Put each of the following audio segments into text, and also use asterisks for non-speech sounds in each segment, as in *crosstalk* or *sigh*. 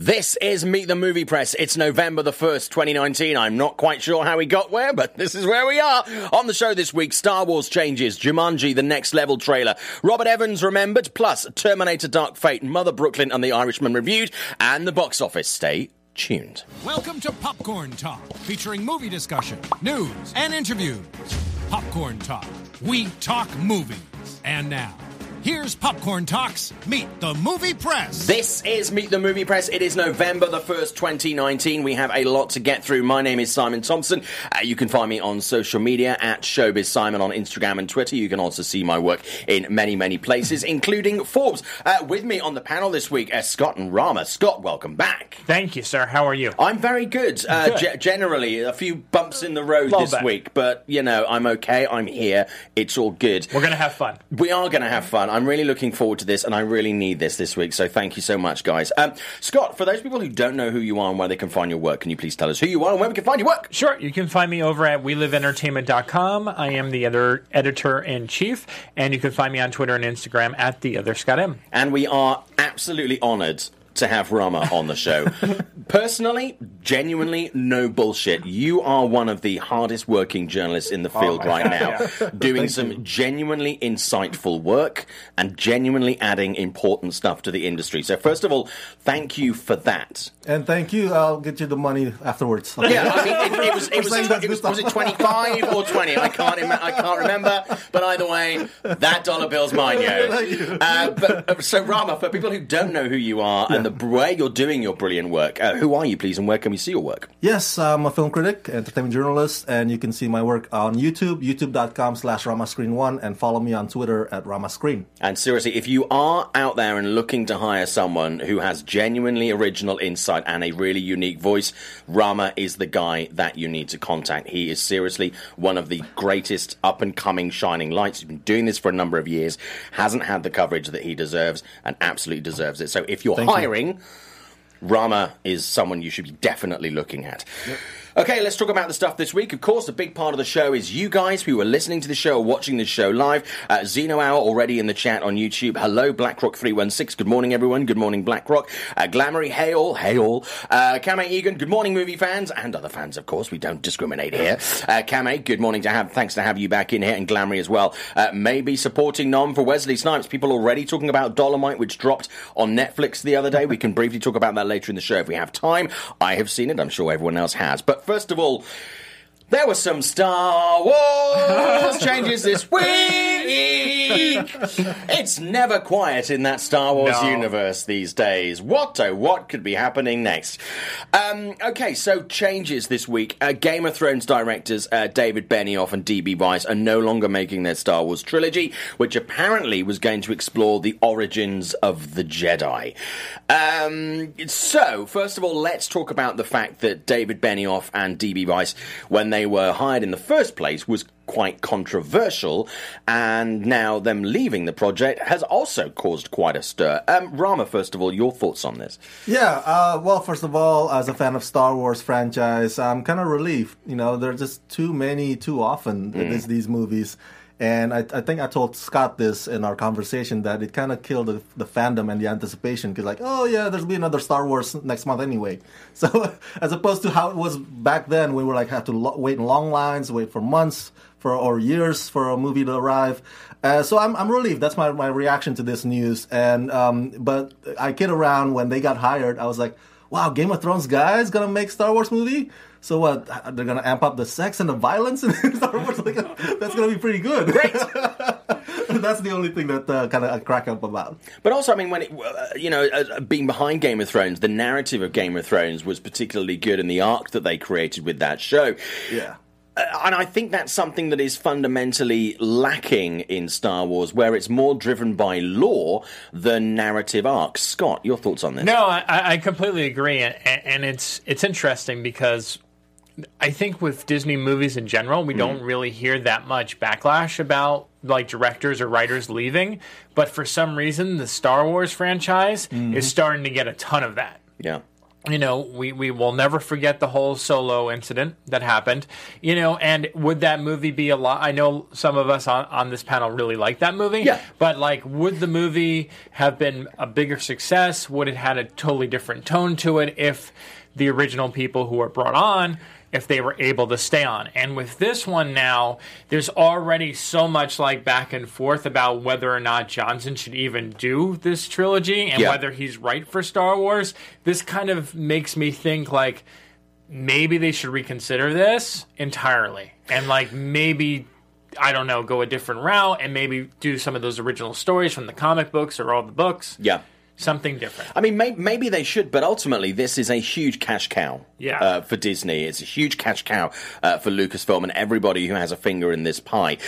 This is Meet the Movie Press. It's November the 1st, 2019. I'm not quite sure how we got where, but this is where we are. On the show this week, Star Wars changes, Jumanji, the next level trailer, Robert Evans remembered, plus Terminator Dark Fate, Mother Brooklyn and The Irishman reviewed, and the box office. Stay tuned. Welcome to Popcorn Talk, featuring movie discussion, news, and interviews. Popcorn Talk. We talk movies. And now, here's Popcorn Talks Meet the Movie Press. This is Meet the Movie Press. It is November the 1st, 2019. We have a lot to get through. My name is Simon Thompson. Uh, you can find me on social media at Showbiz Simon on Instagram and Twitter. You can also see my work in many, many places, including Forbes. Uh, with me on the panel this week, uh, Scott and Rama. Scott, welcome back. Thank you, sir. How are you? I'm very good. Uh, Good. ge- generally, a few bumps in the road Little this bit. week, but you know, I'm okay. I'm here. It's all good. We're gonna have fun. We are going to have fun. I'm really looking forward to this, and I really need this this week. So thank you so much, guys. Um, Scott, for those people who don't know who you are and where they can find your work, can you please tell us who you are and where we can find your work? Sure, you can find me over at WeLiveEntertainment.com. I am the other editor in chief, and you can find me on Twitter and Instagram at the other Scott M. And we are absolutely honoured to have Rama on the show. *laughs* Personally, genuinely, no bullshit. You are one of the hardest working journalists in the field right now, *laughs* doing some genuinely insightful work and genuinely adding important stuff to the industry. So, first of all, thank you for that. And thank you. I'll get you the money afterwards. Okay? Yeah, I mean, it, it was it *laughs* was, saying that's it was, good was it twenty five or twenty? I can't ima- I can't remember. But either way, that dollar bill's mine, yo. Uh, but, uh, so Rama, for people who don't know who you are and the way you're doing your brilliant work, uh, who are you, please, and where can we see your work? Yes, I'm a film critic, entertainment journalist, and you can see my work on YouTube, youtube.com slash ramascreen1, and follow me on Twitter at ramascreen. And seriously, if you are out there and looking to hire someone who has genuinely original insight and a really unique voice, Rama is the guy that you need to contact. He is seriously one of the greatest up and coming shining lights. He's been doing this for a number of years, hasn't had the coverage that he deserves, and absolutely deserves it. So if you're Thank you. Hiring, Rama is someone you should be definitely looking at. Okay, let's talk about the stuff this week. Of course, a big part of the show is you guys who are listening to the show or watching the show live. Uh, Zeno Hour already in the chat on YouTube. Hello, BlackRock316. Good morning, everyone. Good morning, BlackRock. Uh, Glamoury, hey all, hey all. Uh, Kame Egan, good morning, movie fans, and other fans, of course. We don't discriminate here. Uh, Kame, good morning to have, thanks to have you back in here, and Glamoury as well. Uh, maybe supporting Nom for Wesley Snipes. People already talking about Dolomite, which dropped on Netflix the other day. We can *laughs* briefly talk about that later in the show if we have time. I have seen it. I'm sure everyone else has. But first of all, there were some Star Wars *laughs* changes this week. It's never quiet in that Star Wars No. universe these days. What oh, what could be happening next? Um, okay, so changes this week. Uh, Game of Thrones directors uh, David Benioff and D.B. Weiss are no longer making their Star Wars trilogy, which apparently was going to explore the origins of the Jedi. Um, so, first of all, let's talk about the fact that David Benioff and D.B. Weiss, when they were hired in the first place, was quite controversial, and now them leaving the project has also caused quite a stir. Um, Rama, first of all, your thoughts on this? Yeah, uh, well, first of all, as a fan of Star Wars franchise, I'm kind of relieved. You know, there's just too many, too often, these, these movies. And I, I think I told Scott this in our conversation that it kind of killed the, the fandom and the anticipation because, like, oh yeah, there'll be another Star Wars next month anyway. *laughs* So, as opposed to how it was back then, we were like have to lo- wait in long lines, wait for months for or years for a movie to arrive. Uh, so I'm I'm relieved. That's my, my reaction to this news. And um, but I kid around when they got hired. I was like, wow, Game of Thrones guys gonna make Star Wars movie. So what? They're gonna amp up the sex and the violence in Star Wars. Like, that's gonna be pretty good. Great. *laughs* that's the only thing that uh, kind of I crack up about. But also, I mean, when it, uh, you know, uh, being behind Game of Thrones, the narrative of Game of Thrones was particularly good, and the arc that they created with that show. Yeah. Uh, and I think that's something that is fundamentally lacking in Star Wars, where it's more driven by lore than narrative arcs. Scott, your thoughts on this? No, I, I completely agree, and, and it's it's interesting because I think with Disney movies in general, we don't mm. really hear that much backlash about like directors or writers leaving, but for some reason, the Star Wars franchise mm-hmm. is starting to get a ton of that. Yeah. you know, we, we will never forget the whole solo incident that happened. You know, and would that movie be a lot? I know some of us on, on this panel really like that movie. Yeah. But, like, would the movie have been a bigger success? Would it had a totally different tone to it if the original people who were brought on if they were able to stay on. And with this one now, there's already so much like back and forth about whether or not Johnson should even do this trilogy and Yeah. whether he's right for Star Wars. This kind of makes me think like maybe they should reconsider this entirely and like maybe I don't know, go a different route and maybe do some of those original stories from the comic books or all the books. Yeah. Something different. I mean, may- maybe they should, but ultimately, this is a huge cash cow Yeah. uh, for Disney. It's a huge cash cow uh, for Lucasfilm and everybody who has a finger in this pie.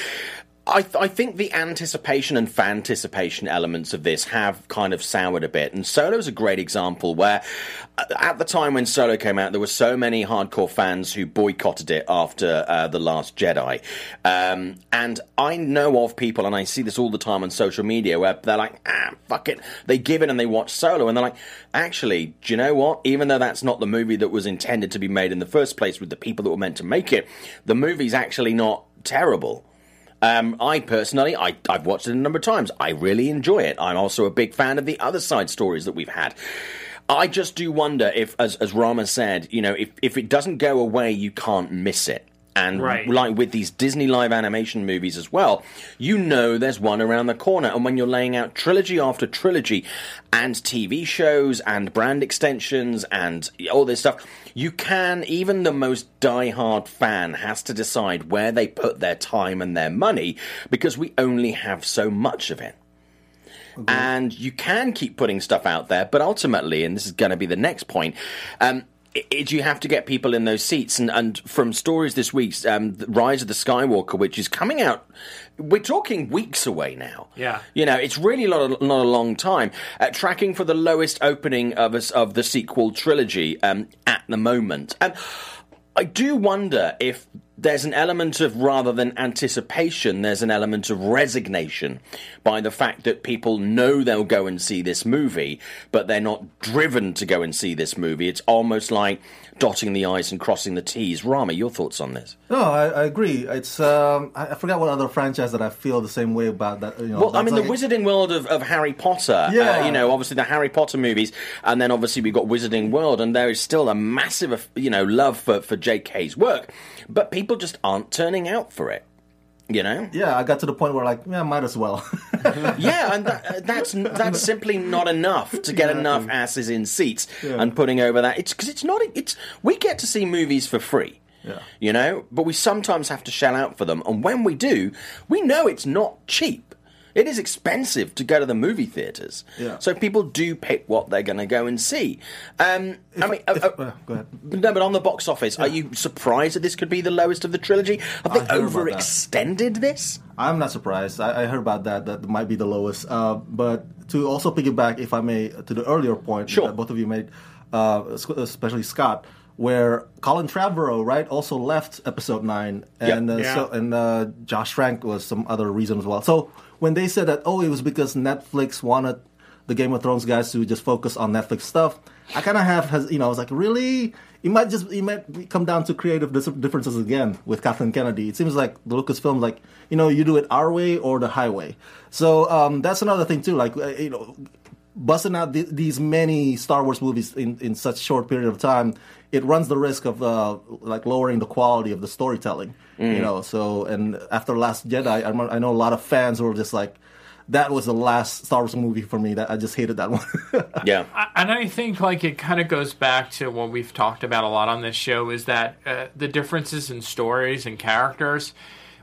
I, I think the anticipation and fanticipation elements of this have kind of soured a bit. And Solo is a great example where, uh, at the time when Solo came out, there were so many hardcore fans who boycotted it after uh, The Last Jedi. Um, and I know of people, and I see this all the time on social media, where they're like, ah, fuck it. They give it and they watch Solo, and they're like, actually, do you know what? Even though that's not the movie that was intended to be made in the first place with the people that were meant to make it, the movie's actually not terrible. Um, I personally, I, I've watched it a number of times. I really enjoy it. I'm also a big fan of the other side stories that we've had. I just do wonder if, as, as Rama said, you know, if, if it doesn't go away, you can't miss it. And Right. like with these Disney live animation movies as well, you know there's one around the corner. And when you're laying out trilogy after trilogy and TV shows and brand extensions and all this stuff, you can, even the most die-hard fan has to decide where they put their time and their money because we only have so much of it. And you can keep putting stuff out there, but ultimately, and this is going to be the next point, um, i- is you have to get people in those seats. And, and from stories this week, um, Rise of the Skywalker, which is coming out, we're talking weeks away now. Yeah. You know, it's really not a, not a long time. Uh, tracking for the lowest opening of us of the sequel trilogy um, at the moment, and I do wonder if there's an element of rather than anticipation, there's an element of resignation by the fact that people know they'll go and see this movie, but they're not driven to go and see this movie. It's almost like dotting the i's and crossing the t's. Rama, your thoughts on this? No, I, I agree. It's um, I, I forgot what other franchise that I feel the same way about that. You know, Well, I mean, that's the Wizarding World of, of Harry Potter, uh, Yeah. you know, obviously the Harry Potter movies, and then obviously we've got Wizarding World, and there is still a massive, you know, love for, for J.K.'s work, but people just aren't turning out for it, you know? Yeah, I got to the point where like, yeah, might as well. *laughs* yeah, and that, that's that's simply not enough to get enough asses in seats and putting over that. It's because it's not. It's we get to see movies for free. Yeah. You know, but we sometimes have to shell out for them, and when we do, we know it's not cheap. It is expensive to go to the movie theaters. Yeah. So people do pick what they're going to go and see. Um, I mean, uh, If- uh, go ahead. no, but on the box office, are you surprised that this could be the lowest of the trilogy? Have they overextended this? I'm not surprised. I, I heard about that. That might be the lowest. Uh, but to also piggyback, if I may, to the earlier point Sure. that both of you made, uh, especially Scott, where Colin Trevorrow, right, also left Episode Nine, and Yeah. uh, Yeah. so and uh, Josh Trank was some other reason as well. So when they said that, oh, it was because Netflix wanted the Game of Thrones guys to just focus on Netflix stuff, I kind of have, has, you know, I was like, really? It might just, it might come down to creative differences again with Kathleen Kennedy. It seems like the Lucasfilm, like, you know, you do it our way or the highway. So um, that's another thing too. Like, uh, you know, busting out th- these many Star Wars movies in, in such short period of time, it runs the risk of uh, like lowering the quality of the storytelling. You know, so and after Last Jedi, I, remember, I know a lot of fans were just like, that was the last Star Wars movie for me. That I just hated that one. *laughs* Yeah. and I think like it kind of goes back to what we've talked about a lot on this show is that uh, the differences in stories and characters.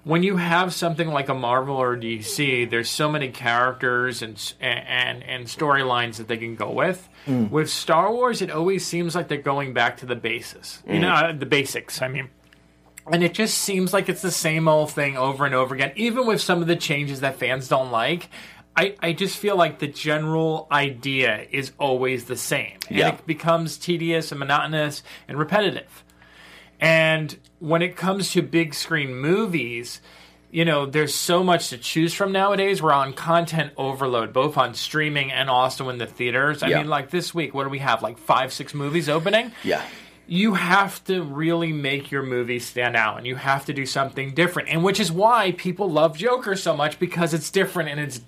When you have something like a Marvel or DC, there's so many characters and and and storylines that they can go with. With Star Wars, it always seems like they're going back to the basis, you know, uh, the basics. I mean, and it just seems like it's the same old thing over and over again, even with some of the changes that fans don't like. I, I just feel like the general idea is always the same. And Yeah. it becomes tedious and monotonous and repetitive. And when it comes to big screen movies, you know, there's so much to choose from nowadays. We're on content overload, both on streaming and also in the theaters. I Yeah. mean, like this week, what do we have? Like five, six movies opening? Yeah. you have to really make your movie stand out and you have to do something different and which is why people love joker so much because it's different and it's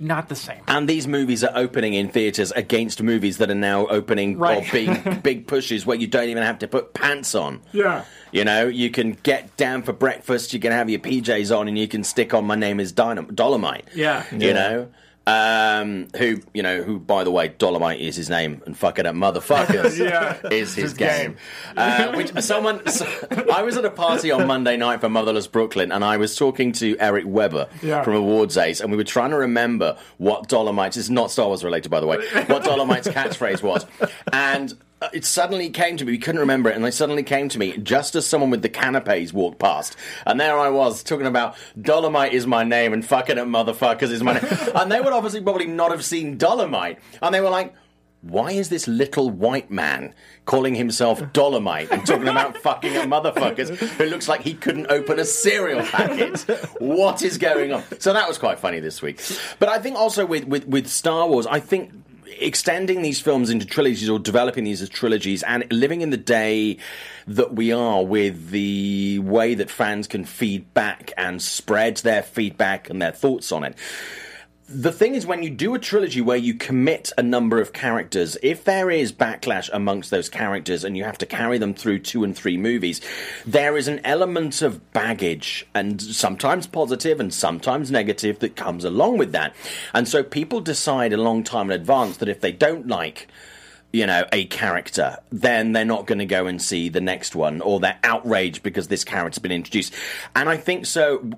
not the same And these movies are opening in theaters against movies that are now opening Right. or being *laughs* big pushes where you don't even have to put pants on. yeah You know, you can get down for breakfast, you can have your PJs on, and you can stick on "My name is Dynam- Dolomite." Yeah. you know. Um, who you know? Who, by the way, Dolomite is his name, and fucking up motherfuckers *laughs* Yeah. is his, His game. game. Uh, which someone, *laughs* so, I was at a party on Monday night for Motherless Brooklyn, and I was talking to Eric Weber Yeah. from Awards Ace, and we were trying to remember what Dolomite's. It's not Star Wars related, by the way. What *laughs* Dolomite's catchphrase was, and Uh, it suddenly came to me. We couldn't remember it, and they suddenly came to me just as someone with the canapes walked past, and there I was talking about Dolomite is my name and fucking up motherfuckers is my name, *laughs* and they would obviously probably not have seen Dolomite, and they were like. Why is this little white man calling himself Dolomite and talking about *laughs* fucking motherfuckers who looks like he couldn't open a cereal packet? What is going on? So that was quite funny this week. But I think also with, with, with Star Wars, I think extending these films into trilogies or developing these as trilogies and living in the day that we are with the way that fans can feed back and spread their feedback and their thoughts on it the thing is, when you do a trilogy where you commit a number of characters, if there is backlash amongst those characters and you have to carry them through two and three movies, there is an element of baggage and sometimes positive and sometimes negative that comes along with that. And so people decide a long time in advance that if they don't like you know, a character, then they're not going to go and see the next one, or they're outraged because this character's been introduced. And I think so.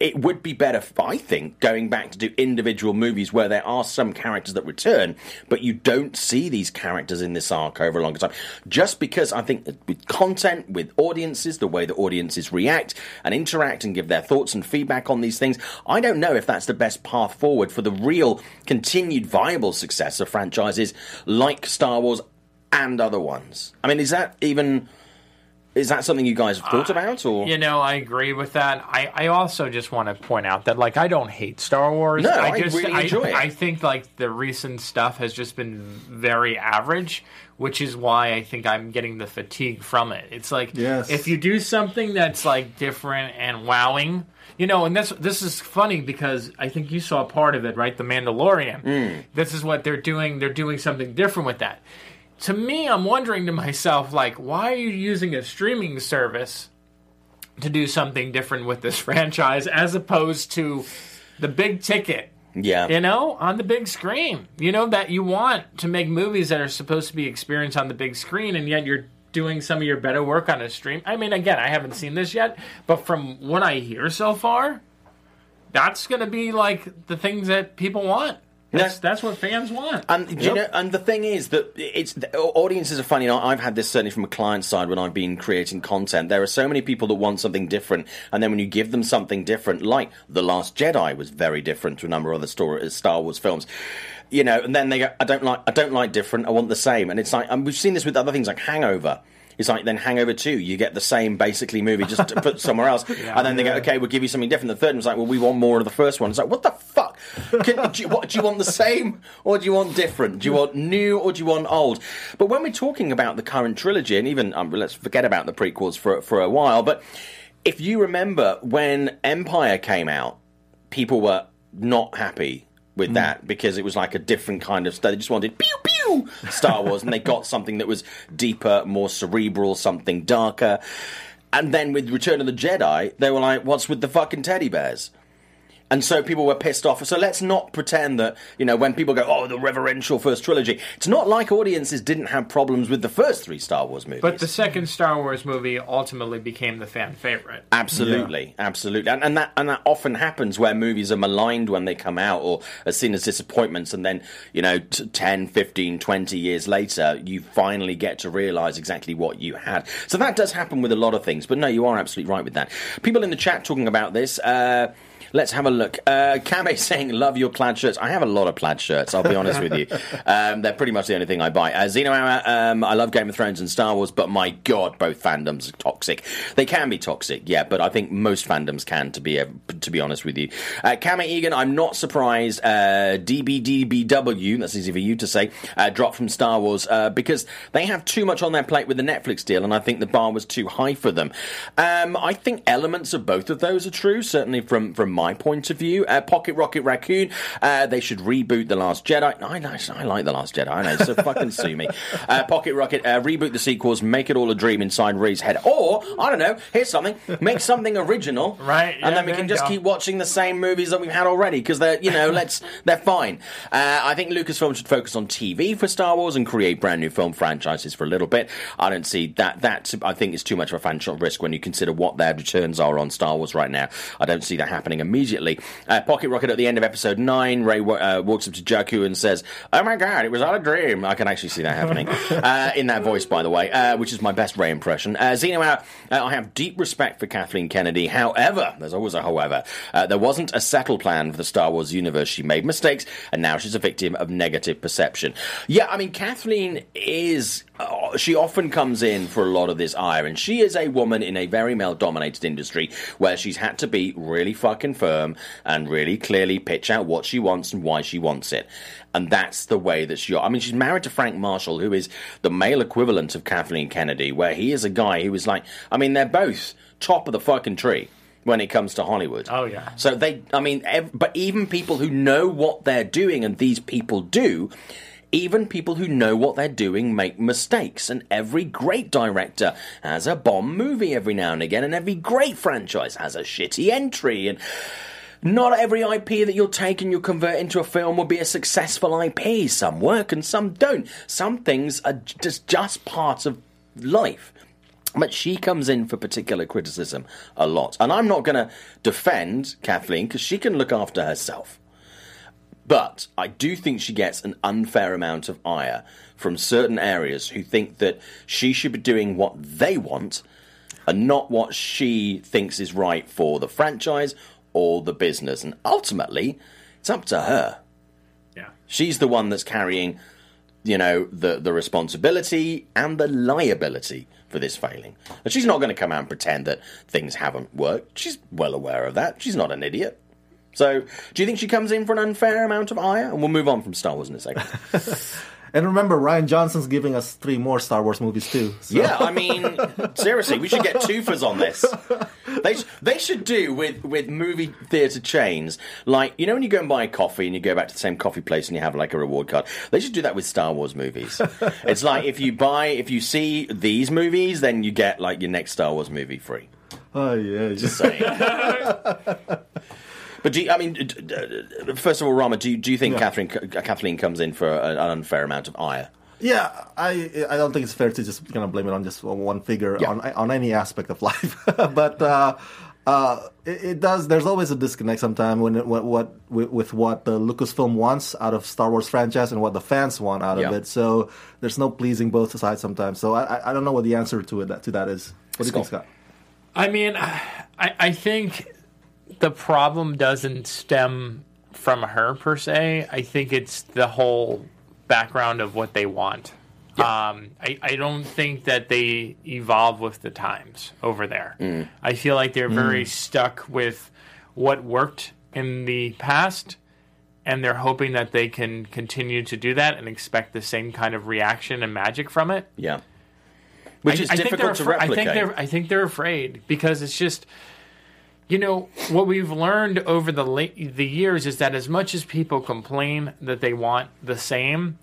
It would be better, I think, going back to do individual movies where there are some characters that return, but you don't see these characters in this arc over a longer time. Just because I think with content, with audiences, the way that audiences react and interact and give their thoughts and feedback on these things, I don't know if that's the best path forward for the real continued viable success of franchises like Star Wars and other ones. I mean, is that even is that something you guys have thought about or You know, I agree with that. I, I also just want to point out that like I don't hate Star Wars. No, I just really I, enjoy it. I think like the recent stuff has just been very average, which is why I think I'm getting the fatigue from it. It's like Yes. if you do something that's like different and wowing, you know, and this this is funny because I think you saw part of it, right? The Mandalorian. Hmm. This is what they're doing. They're doing something different with that. To me, I'm wondering to myself, like, why are you using a streaming service to do something different with this *laughs* franchise as opposed to the big ticket? yeah. You know, on the big screen. You know, that you want to make movies that are supposed to be experienced on the big screen, and yet you're doing some of your better work on a stream. I mean, again, I haven't seen this yet, but from what I hear so far, that's going to be like the things that people want. That's, that's what fans want. And do you know, and the thing is that it's the audiences are funny. You know, I've had this certainly from a client side when I've been creating content. There are so many people that want something different, and then when you give them something different, like The Last Jedi was very different to a number of other story, Star Wars films. You know, and then they go, "I don't like, I don't like different. I want the same." And it's like, and we've seen this with other things like Hangover. It's like then Hangover 2, you get the same basically movie just to put somewhere else. *laughs* and then they go, okay, we'll give you something different. The third one's like, well, we want more of the first one. It's like, what the fuck? Can, do, you, what, do you want the same or do you want different? Do you want new or do you want old? But when we're talking about the current trilogy, and even, um, let's forget about the prequels for, for a while, but if you remember when Empire came out, people were not happy with mm. that because it was like a different kind of stuff. they just wanted pew pew Star Wars and they got something that was deeper, more cerebral, something darker. And then with Return of the Jedi, they were like, "What's with the fucking teddy bears?" And so people were pissed off. So let's not pretend that, you know, when people go, oh, the reverential first trilogy, it's not like audiences didn't have problems with the first three Star Wars movies. But the second Star Wars movie ultimately became the fan favorite. Absolutely, absolutely, and, and that and that often happens where movies are maligned when they come out or are seen as disappointments, and then you know, t- 10, 15, 20 years later, you finally get to realise exactly what you had. So that does happen with a lot of things. But no, you are absolutely right with that. People in the chat talking about this. Uh, Let's have a look. Uh, Kame *laughs* saying, "Love your plaid shirts." I have a lot of plaid shirts. I'll be honest with you. *laughs* Um, they're pretty much the only thing I buy. Uh, Hour, um, I love Game of Thrones and Star Wars, but my God, both fandoms are toxic. They can be toxic, yeah, but I think most fandoms can. To be uh, to be honest with you, uh, Kame Egan, I'm not surprised. Uh, DBDBW, that's easy for you to say, uh, dropped from Star Wars uh, because they have too much on their plate with the Netflix deal, and I think the bar was too high for them. Um, I think elements of both of those are true, certainly from from my point of view. Uh, Pocket Rocket Raccoon, uh, they should reboot The Last Jedi. I, I, I like The Last Jedi, I know, so fucking sue me. *laughs* Uh, Pocket Rocket, uh, reboot the sequels, make it all a dream inside Rey's head. Or, I don't know, here's something, make something original. *laughs* Right, yeah, and then we can just go. keep watching the same movies that we've had already, because they're, you know, let's, *laughs* they're fine. Uh, I think Lucasfilm should focus on TV for Star Wars and create brand new film franchises for a little bit. I don't see that, that, I think is too much of a financial risk when you consider what their returns are on Star Wars right now. I don't see that happening immediately. Uh, Pocket Rocket at the end of episode 9, Rey uh, walks up to Jakku and says, Oh my god, it was all a dream. I can actually see that happening. *laughs* uh, in that voice, by the way, uh, which is my best Rey impression. Uh, Zeno out, uh, I have deep respect for Kathleen Kennedy. However, there's always a however, uh, there wasn't a settled plan for the Star Wars universe. She made mistakes, and now she's a victim of negative perception. Yeah, I mean, Kathleen is. Uh, she often comes in for a lot of this ire, and she is a woman in a very male dominated industry where she's had to be really fucking firm and really clearly pitch out what she wants and why she wants it. And that's the way that she. I mean, she's married to Frank Marshall, who is the male equivalent of Kathleen Kennedy, where he is a guy who is like. I mean, they're both top of the fucking tree when it comes to Hollywood. Oh, yeah. So they, I mean, ev- but even people who know what they're doing, and these people do, even people who know what they're doing make mistakes. And every great director has a bomb movie every now and again, and every great franchise has a shitty entry. And not every IP that you'll take and you'll convert into a film will be a successful IP. Some work and some don't. Some things are just just part of life. But she comes in for particular criticism a lot. And I'm not going to defend Kathleen because she can look after herself. But I do think she gets an unfair amount of ire from certain areas who think that she should be doing what they want and not what she thinks is right for the franchise or the business. And ultimately, it's up to her. Yeah. She's the one that's carrying, you know, the, the responsibility and the liability for this failing. And she's not going to come out and pretend that things haven't worked. She's well aware of that. She's not an idiot. So, do you think she comes in for an unfair amount of ire? And we'll move on from Star Wars in a second. *laughs* And remember, Rian Johnson's giving us three more Star Wars movies too. So. Yeah, I mean, seriously, we should get twofers on this. They, sh- they should do with, with movie theatre chains, like, you know, when you go and buy a coffee and you go back to the same coffee place and you have like a reward card, they should do that with Star Wars movies. *laughs* it's like if you buy, if you see these movies, then you get like your next Star Wars movie free. Oh yeah. Just saying. *laughs* But do you, I mean, first of all, Rama, do you, do you think Yeah. Catherine Kathleen comes in for an unfair amount of ire? Yeah, I I don't think it's fair to just kind of blame it on just one figure Yeah. on on any aspect of *laughs* life. but uh, uh, it, it does. There's always a disconnect sometimes when, it, what what with, with what the Lucasfilm wants out of Star Wars franchise and what the fans want out Yeah. of it. So there's no pleasing both sides sometimes. So I I- I don't know what the answer to it that to that is. What do you think, Scott. Scott? I mean, I, I think the problem doesn't stem from her per se. I think it's the whole background of what they want. Um, I, I don't think that they evolve with the times over there. I feel like they're very stuck with what worked in the past, and they're hoping that they can continue to do that and expect the same kind of reaction and magic from it. Yeah. Which I- is I think difficult to afra- replicate. I think they're I think they're afraid because it's just you know what we've learned over the la- the years is that as much as people complain that they want the same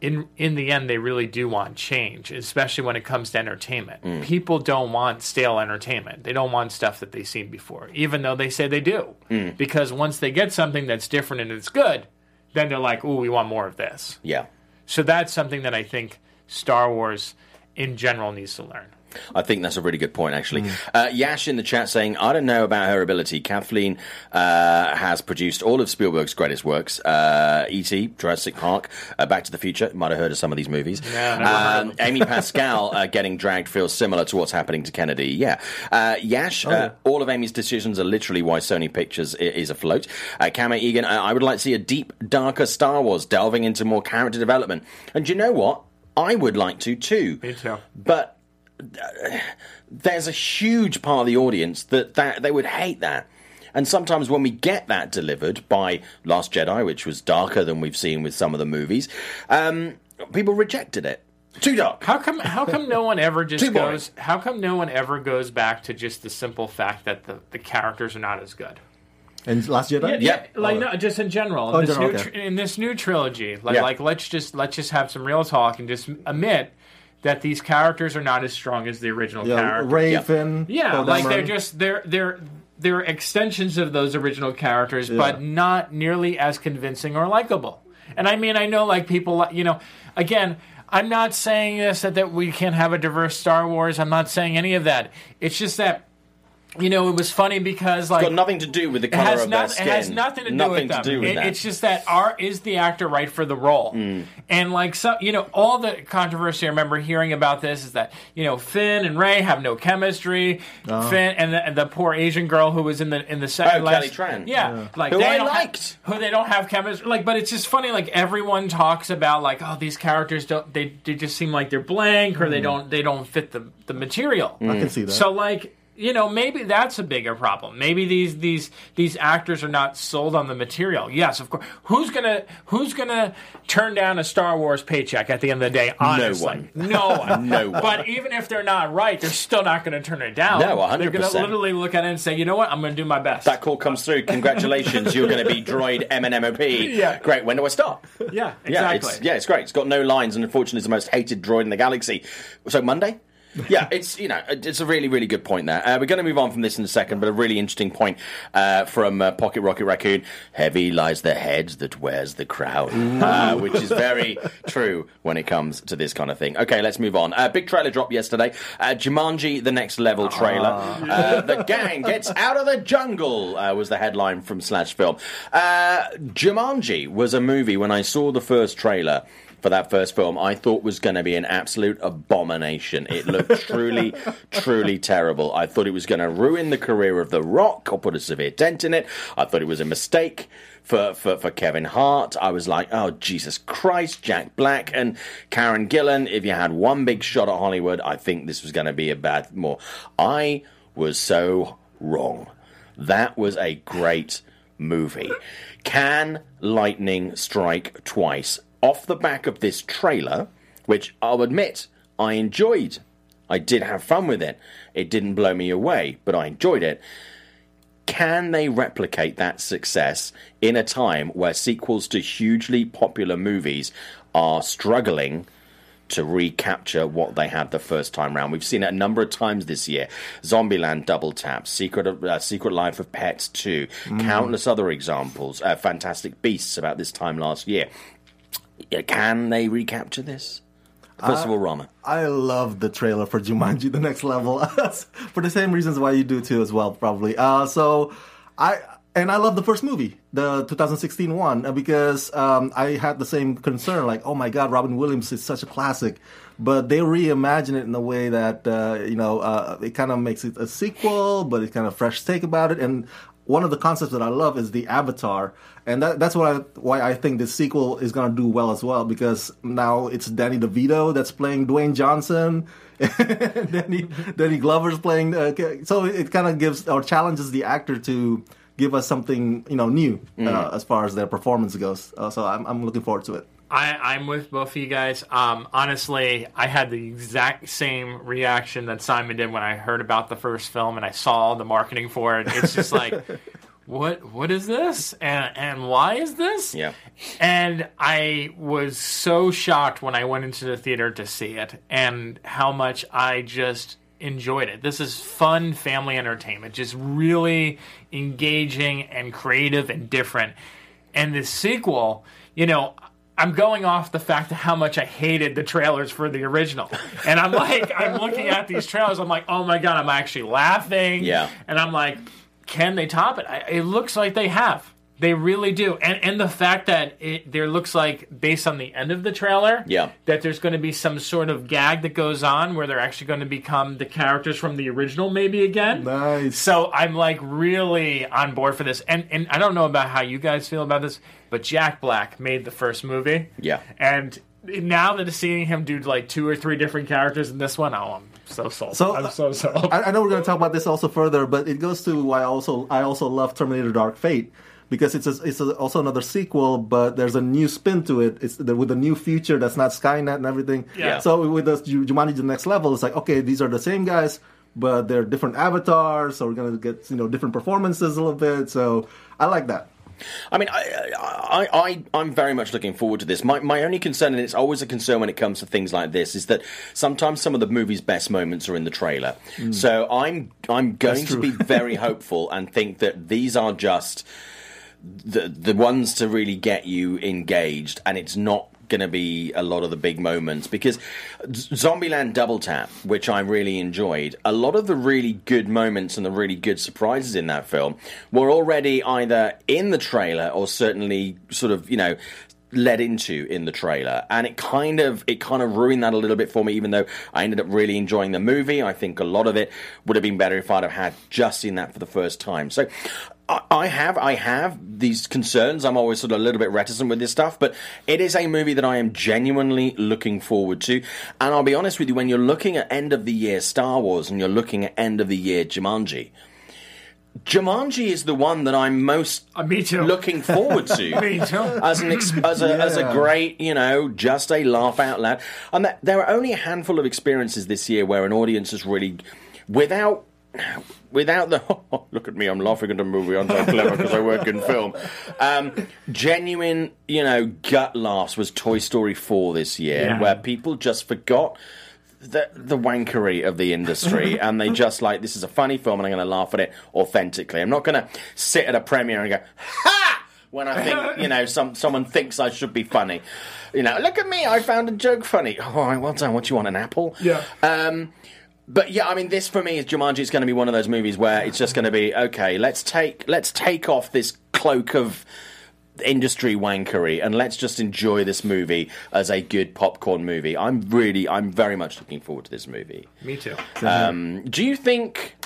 in in the end they really do want change especially when it comes to entertainment Mm. people don't want stale entertainment they don't want stuff that they've seen before even though they say they do Mm. because once they get something that's different and it's good then they're like oh we want more of this yeah. so that's something that I think Star Wars in general needs to learn. I think that's a really good point, actually. Uh, Yash in the chat saying, I don't know about her ability. Kathleen uh, has produced all of Spielberg's greatest works uh, E.T., Jurassic Park, uh, Back to the Future. Might have heard of some of these movies. Yeah, never heard of Um, Amy Pascal uh, getting dragged feels similar to what's happening to Kennedy. Yeah. Uh, Yash, uh, all of Amy's decisions are literally why Sony Pictures is afloat. Uh, Kama Egan, I-, I would like to see a deep, darker Star Wars delving into more character development. And you know what? I would like to too. Me too. But there's a huge part of the audience that, that they would hate that. And sometimes when we get that delivered by Last Jedi, which was darker than we've seen with some of the movies, um, people rejected it. Too dark. How come? How come no one ever *laughs* just Too boring. goes? How come no one ever goes back to just the simple fact that the, the characters are not as good? And Last Jedi? Yeah. like no, just in general. Oh, In in this, general, new, okay. tr- in this new trilogy, like, Yeah. like let's just let's just have some real talk and just admit that these characters are not as strong as the original Yeah, characters. Raven. Yeah, Poe like they're just they're they're they're extensions of those original characters, but not nearly as convincing or likable. And I mean, I know like people, like you know, again. I'm not saying this that, that we can't have a diverse Star Wars. I'm not saying any of that. It's just that, you know, it was funny because like Got nothing to do with the it color has, of their skin. it has nothing to do Nothing with them. do with It- that. It's just that are is the actor right for the role? Mm. And like so, you know, all the controversy I remember hearing about this is that you know Finn and Rey have no chemistry. Finn and the, and the poor Asian girl who was in the in the second Oh, last, Kelly Tran. yeah, like Who they I don't liked. Have, who they don't have chemistry. Like, but it's just funny. Like everyone talks about like oh these characters don't they, they just seem like they're blank or Mm. they don't they don't fit the the material. I can see that. So like you know maybe that's a bigger problem. Maybe these these these actors are not sold on the material. Yes, of course. Who's gonna who's gonna turn down a Star Wars paycheck at the end of the day? Honestly, one. no *laughs* one. No one. But even if they're not right, they're still not going to turn it down. No, 100%. They're going to literally look at it and say, you know what, I'm going to do my best. that call comes through. Congratulations, you're going to be Droid M and MOP. *laughs* Yeah. Great. When do I start? yeah, Yeah, exactly. it's, yeah, it's great. It's got no lines, and unfortunately, it's the most hated droid in the galaxy. So Monday. *laughs* Yeah, it's you know it's a really really good point there. Uh, we're going to move on from this in a second, but a really interesting point uh, from uh, Pocket Rocket Raccoon. Heavy lies the head that wears the crown, uh, which is very *laughs* true when it comes to this kind of thing. Okay, let's move on. Uh, big trailer drop yesterday. Uh, Jumanji: The Next Level trailer. Uh, the gang gets out of the jungle uh, was the headline from Slash Film. Uh, Jumanji was a movie when I saw the first trailer for that first film, I thought was going to be an absolute abomination. It looked *laughs* truly, truly terrible. I thought it was going to ruin the career of The Rock or put a severe dent in it. I thought it was a mistake for, for, for Kevin Hart. I was like, oh, Jesus Christ, Jack Black and Karen Gillan. If you had one big shot at Hollywood, I think this was going to be a bad more. I was so wrong. That was a great movie. Can lightning strike twice? Off the back of this trailer, which I'll admit I enjoyed. I did have fun with it. It didn't blow me away, but I enjoyed it. Can they replicate that success in a time where sequels to hugely popular movies are struggling to recapture what they had the first time round. We've seen it a number of times this year. Zombieland Double Tap, Secret of, uh, Secret Life of Pets 2, countless other examples. Uh, Fantastic Beasts about this time last year. Can they recapture this? First of all, Rama. I love the trailer for Jumanji: The Next Level *laughs* for the same reasons why you do too, as well, probably. Uh, so, I and I love the first movie, the 2016 one, uh, because um, I had the same concern, like, oh my God, Robin Williams is such a classic, but they reimagine it in a way that uh, you know uh, it kind of makes it a sequel, but it's kind of fresh take about it, and one of the concepts that I love is the avatar, and that, that's why I, why I think this sequel is going to do well as well because now it's Danny DeVito that's playing Dwayne Johnson, and *laughs* Danny Danny Glover's playing. Uh, so it kind of gives or challenges the actor to give us something you know new uh, as far as their performance goes. Uh, so I'm I'm looking forward to it. I, I'm with both of you guys. Um, honestly, I had the exact same reaction that Simon did when I heard about the first film and I saw the marketing for it. It's just like, *laughs* what what is this and and why is this? Yeah. And I was so shocked when I went into the theater to see it and how much I just enjoyed it. This is fun family entertainment, just really engaging and creative and different. And the sequel, you know, I'm going off the fact of how much I hated the trailers for the original. And I'm like, I'm looking at these trailers, I'm like, oh my God, I'm actually laughing. Yeah. And I'm like, can they top it? I, it looks like they have. They really do. And and the fact that it there looks like based on the end of the trailer, Yeah. that there's going to be some sort of gag that goes on where they're actually going to become the characters from the original maybe again. Nice. So I'm like really on board for this. And and I don't know about how you guys feel about this, but Jack Black made the first movie. Yeah. And now that seeing him do like two or three different characters in this one, oh, I'm so sold. So, I'm so sold. I, I know we're going to talk about this also further, but it goes to why I also I also love Terminator: Dark Fate because it's a, it's a, also another sequel, but there's a new spin to it. It's the, with a new future that's not Skynet and everything. Yeah. So with Ju- Jumanji: The Next Level, it's like okay, these are the same guys, but they're different avatars, so we're going to get you know different performances a little bit. So I like that. I mean, I, I, I, I'm very much looking forward to this. My, my only concern, and it's always a concern when it comes to things like this, is that sometimes some of the movie's best moments are in the trailer. Hmm. So I'm, I'm going to be *laughs* very hopeful and think that these are just the the ones to really get you engaged, and it's not going to be a lot of the big moments because Zombieland Double Tap, which I really enjoyed, a lot of the really good moments and the really good surprises in that film were already either in the trailer or certainly sort of you know led into in the trailer. And it kind of it kind of ruined that a little bit for me even though I ended up really enjoying the movie. I think a lot of it would have been better if I'd have had just seen that for the first time. So I- I have I have these concerns. I'm always sort of a little bit reticent with this stuff but it is a movie that I am genuinely looking forward to. And I'll be honest with you when you're looking at end of the year Star Wars and you're looking at end of the year Jumanji Jumanji is the one that I'm most Uh, me too. looking forward to. *laughs* Me too. as an ex- as a as a great you know just a laugh out loud. And that, there are only a handful of experiences this year where an audience has really without without the *laughs* look at me I'm laughing at a movie I'm so clever because I work in film um, genuine you know gut laughs was Toy Story 4 this year Yeah. where people just forgot the the wankery of the industry, *laughs* and they just like this is a funny film, and I'm going to laugh at it authentically. I'm not going to sit at a premiere and go ha when I think you know some someone thinks I should be funny. You know, look at me, I found a joke funny. Oh, all right, well done. What do you want, an apple? Yeah. Um, but yeah, I mean, this for me is Jumanji. Is going to be one of those movies where it's just going to be okay. Let's take let's take off this cloak of industry wankery and let's just enjoy this movie as a good popcorn movie. I'm really, I'm very much looking forward to this movie. Me too. Um, do you think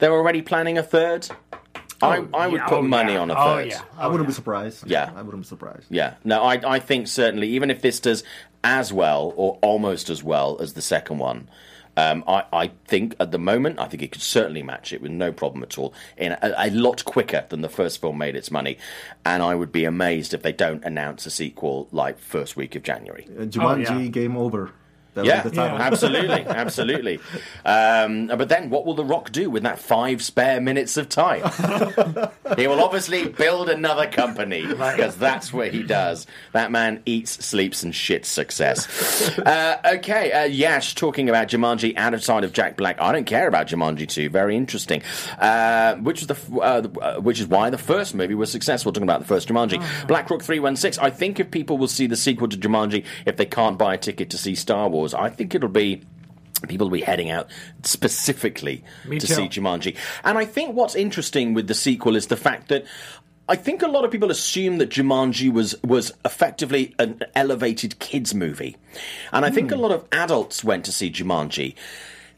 they're already planning a third? I, I would Yeah, put oh, money yeah. on a Oh, third. yeah. I wouldn't be surprised. Yeah. I wouldn't be surprised. Yeah, no, I, I think certainly, even if this does as well or almost as well as the second one, um, I, I think at the moment, I think it could certainly match it with no problem at all, in a, a lot quicker than the first film made its money. And I would be amazed if they don't announce a sequel like first week of January. Uh, Jumanji, Oh, yeah. game over. That was Yeah, the title. absolutely, *laughs* absolutely. Um, but then, what will The Rock do with that five spare minutes of time? *laughs* he will obviously build another company because that's what he does. That man eats, sleeps, and shits success. *laughs* Uh, okay, uh, Yash talking about Jumanji outside of Jack Black. I don't care about Jumanji 2. Very interesting. Uh, which is the uh, uh, which is why the first movie was successful. Talking about the first Jumanji, BlackRock three one six. I think if people will see the sequel to Jumanji, if they can't buy a ticket to see Star Wars, I think it'll be. People will be heading out specifically Me to too. see Jumanji. And I think what's interesting with the sequel is the fact that I think a lot of people assume that Jumanji was was effectively an elevated kids movie, and I think a hmm. lot of adults went to see Jumanji.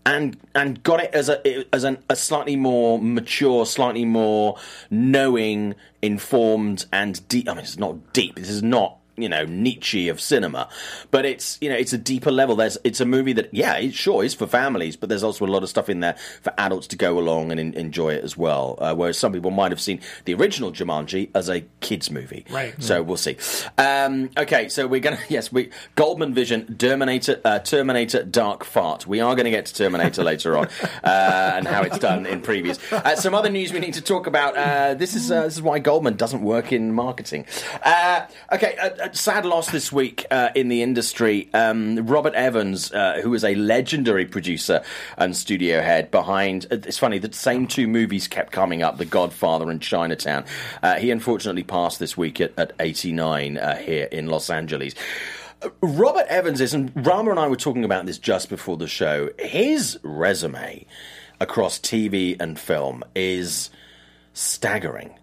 And and got it as a as an, a slightly more mature, slightly more knowing, informed, and deep. I mean, it's not deep. This is not you know Nietzsche of cinema, but it's you know it's a deeper level. There's it's a movie that yeah, it sure is for families, but there's also a lot of stuff in there for adults to go along and en- enjoy it as well. Uh, whereas some people might have seen the original Jumanji as a kids movie, Right. So we'll see. Um, okay, so we're gonna *laughs* yes, we Goldman Vision, Terminator, uh, Terminator, Dark Fart. We are going to get to Terminator later on *laughs* uh, and how it's done in previews. Uh, some other news we need to talk about. Uh, this is uh, this is why Goldman doesn't work in marketing. Uh, okay, sad loss this week uh, in the industry. Um, Robert Evans, uh, who was a legendary producer and studio head behind, uh, it's funny, the same two movies kept coming up The Godfather and Chinatown. Uh, he unfortunately passed this week at, at 89 uh, here in Los Angeles. Uh, Robert Evans is, and Rama and I were talking about this just before the show. His resume across TV and film is staggering.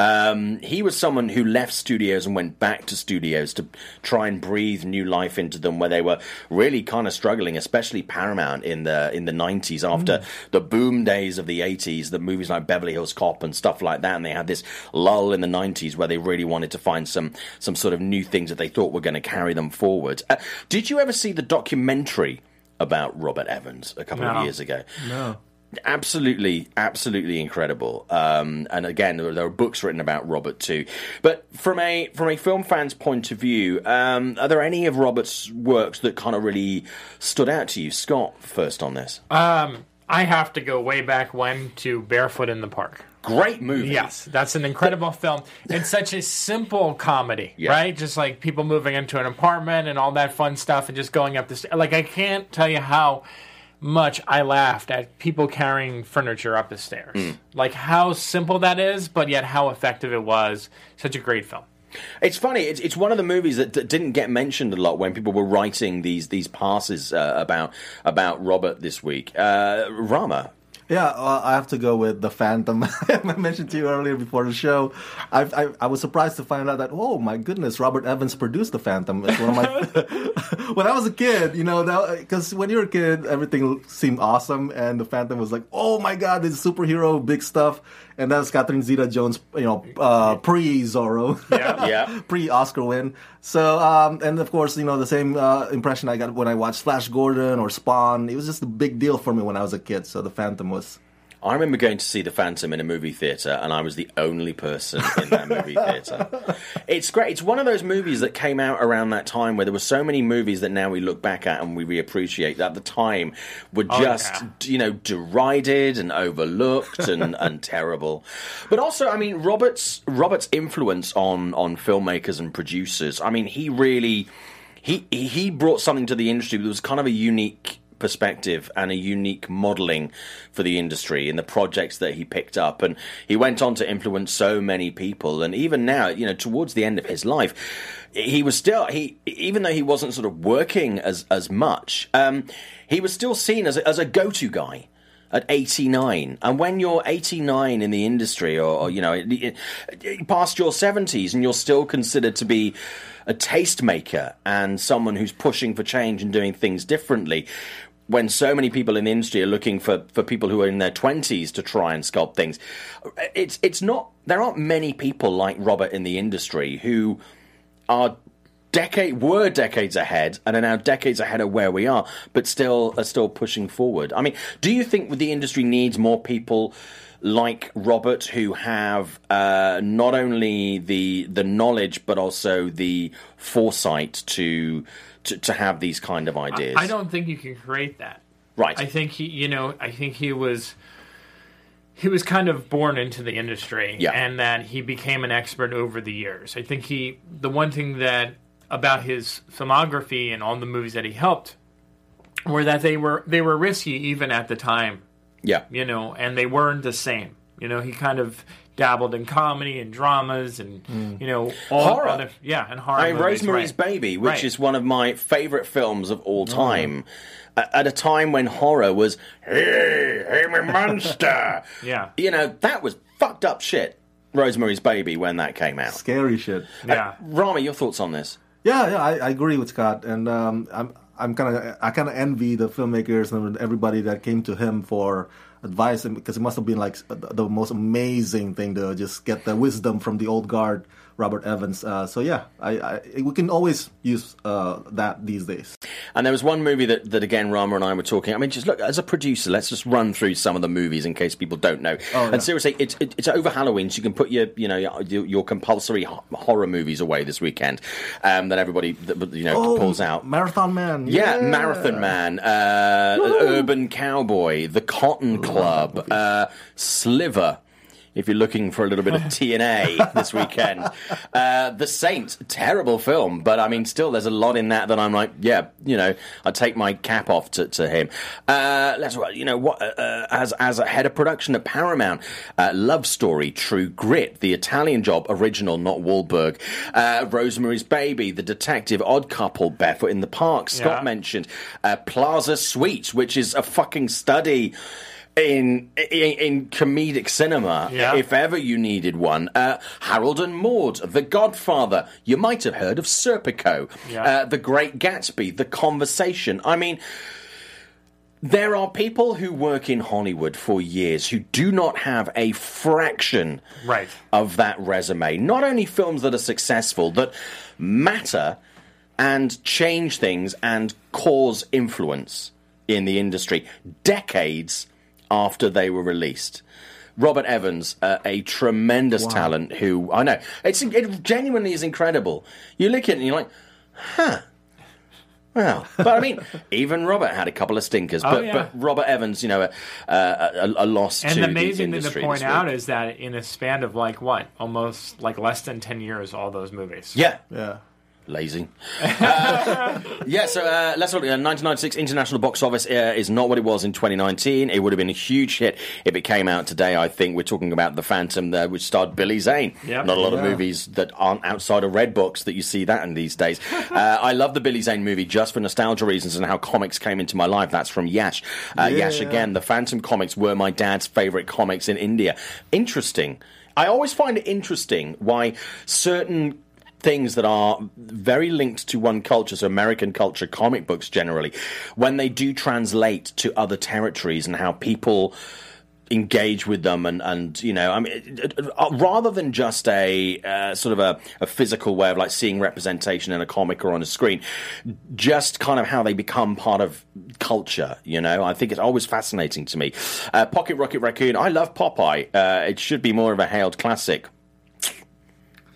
Um, he was someone who left studios and went back to studios to try and breathe new life into them, where they were really kind of struggling, especially Paramount in the in the nineties after the boom days of the eighties, the movies like Beverly Hills Cop and stuff like that, and they had this lull in the nineties where they really wanted to find some some sort of new things that they thought were going to carry them forward. Uh, did you ever see the documentary? About Robert Evans a couple No. of years ago. No. Absolutely, absolutely incredible. Um, and again, there, there are books written about Robert too. But from a from a film fan's point of view, um, are there any of Robert's works that kind of really stood out to you? Scott, first on this. Um, I have to go way back when to Barefoot in the Park. Great movie. Yes, that's an incredible film. It's such a simple comedy, Yeah. right? Just like people moving into an apartment and all that fun stuff and just going up the like I can't tell you how much I laughed at people carrying furniture up the stairs. Hmm. Like how simple that is, but yet how effective it was. Such a great film. It's funny. It's, it's one of the movies that, that didn't get mentioned a lot when people were writing these these passes uh, about about Robert this week. Uh, Rama. Yeah, well, I have to go with the Phantom. *laughs* I mentioned to you earlier before the show. I, I I was surprised to find out that oh my goodness, Robert Evans produced the Phantom. It's one of my *laughs* *laughs* when I was a kid, you know, because when you're a kid, everything seemed awesome, and the Phantom was like, oh my god, this superhero, big stuff, and that's Catherine Zeta-Jones, you know, uh, pre Zorro, Yeah. *laughs* Yeah. pre Oscar win. So, um, and of course, you know, the same uh, impression I got when I watched Flash Gordon or Spawn. It was just a big deal for me when I was a kid. So the Phantom was. I remember going to see The Phantom in a movie theatre, and I was the only person in that movie theatre. *laughs* It's great. It's one of those movies that came out around that time where there were so many movies that now we look back at and we reappreciate that at the time were oh, just, yeah. you know, derided and overlooked and, *laughs* and terrible. But also, I mean, Robert's Robert's influence on on filmmakers and producers. I mean, he really he he brought something to the industry that was kind of a unique perspective and a unique modeling for the industry in the projects that he picked up. And he went on to influence so many people. And even now you know towards the end of his life he was still he even though he wasn't sort of working as as much um he was still seen as a, as a go-to guy at 89 and when you're 89 in the industry or, or you know past your 70s and you're still considered to be a tastemaker and someone who's pushing for change and doing things differently when so many people in the industry are looking for, for people who are in their 20s to try and sculpt things it's it's not there aren't many people like Robert in the industry who are decade were decades ahead and are now decades ahead of where we are, but still are still pushing forward. I mean, do you think the industry needs more people like Robert who have uh, not only the the knowledge but also the foresight to to, to have these kind of ideas? I don't think you can create that. Right. I think he, you know, I think he was he was kind of born into the industry Yeah. and that he became an expert over the years. I think he the one thing that about his filmography and all the movies that he helped were that they were they were risky even at the time, yeah. you know, and they weren't the same. You know, he kind of dabbled in comedy and dramas and hmm. you know all Horror. other yeah, and horror. I mean, movies, Rosemary's right. Baby, which Right. is one of my favourite films of all hmm. time, a- at a time when horror was, hey, I'm a monster. *laughs* Yeah. You know, that was fucked up shit, Rosemary's Baby, when that came out. Scary shit. Yeah. Uh, Rama, your thoughts on this? Yeah, yeah, I, I agree with Scott, and um, I'm I'm kind of I kind of envy the filmmakers and everybody that came to him for advice, because it must have been like the the most amazing thing to just get the wisdom from the old guard, Robert Evans. Uh, so yeah, I, I we can always use uh, that these days. And there was one movie that, that again, Rama and I were talking. I mean, just look, as a producer, let's just run through some of the movies in case people don't know. Oh, yeah. And seriously, it's, it, it's over Halloween, so you can put your, you know, your, your compulsory horror movies away this weekend um, that everybody, you know, pulls out. Marathon Man. Yeah, Marathon Man, uh, Urban Cowboy, The Cotton Club, uh, Sliver. If you're looking for a little bit of *laughs* TNA this weekend. Uh, the Saint, terrible film, but I mean, still, there's a lot in that that I'm like, yeah, you know, I take my cap off to, to him. Uh, let's, you know, what uh, as as a head of production at Paramount, uh, Love Story, True Grit, The Italian Job, original, not Wahlberg, uh, Rosemary's Baby, The Detective, Odd Couple, Barefoot in the Park. Scott Yeah. mentioned uh, Plaza Suite, which is a fucking study in in, in comedic cinema, Yeah. if ever you needed one. Uh, Harold and Maude, The Godfather. You might have heard of Serpico, Yeah. uh, The Great Gatsby, The Conversation. I mean. There are people who work in Hollywood for years who do not have a fraction Right. of that resume. Not only films that are successful, that matter and change things and cause influence in the industry decades after they were released. Robert Evans, uh, a tremendous talent who I know it's it genuinely is incredible. You look at it and you're like, huh. Well, but I mean, *laughs* even Robert had a couple of stinkers. But, yeah. but Robert Evans, you know, a, a, a loss And to the the amazing thing to point out is that in a span of like what, almost like less than ten years, all those movies. yeah, Yeah. Lazy. Uh, *laughs* yeah, so uh, let's look. Uh, 1996 international box office uh, is not what it was in 2019. It would have been a huge hit if it came out today. I think we're talking about The Phantom, there, which starred Billy Zane. Yep. Not a lot of movies that aren't outside of Redbox that you see that in these days. *laughs* Uh, I love the Billy Zane movie just for nostalgia reasons and how comics came into my life. That's from Yash. Uh, Yeah. Yash again. The Phantom comics were my dad's favorite comics in India. Interesting. I always find it interesting why certain things that are very linked to one culture, so American culture, comic books generally, when they do translate to other territories and how people engage with them and, and you know, I mean, it- uh, rather than just a uh, sort of a, a physical way of like seeing representation in a comic or on a screen, just kind of how they become part of culture, you know, I think it's always fascinating to me. Uh, Pocket Rocket Raccoon, I love Popeye. Uh, it should be more of a hailed classic.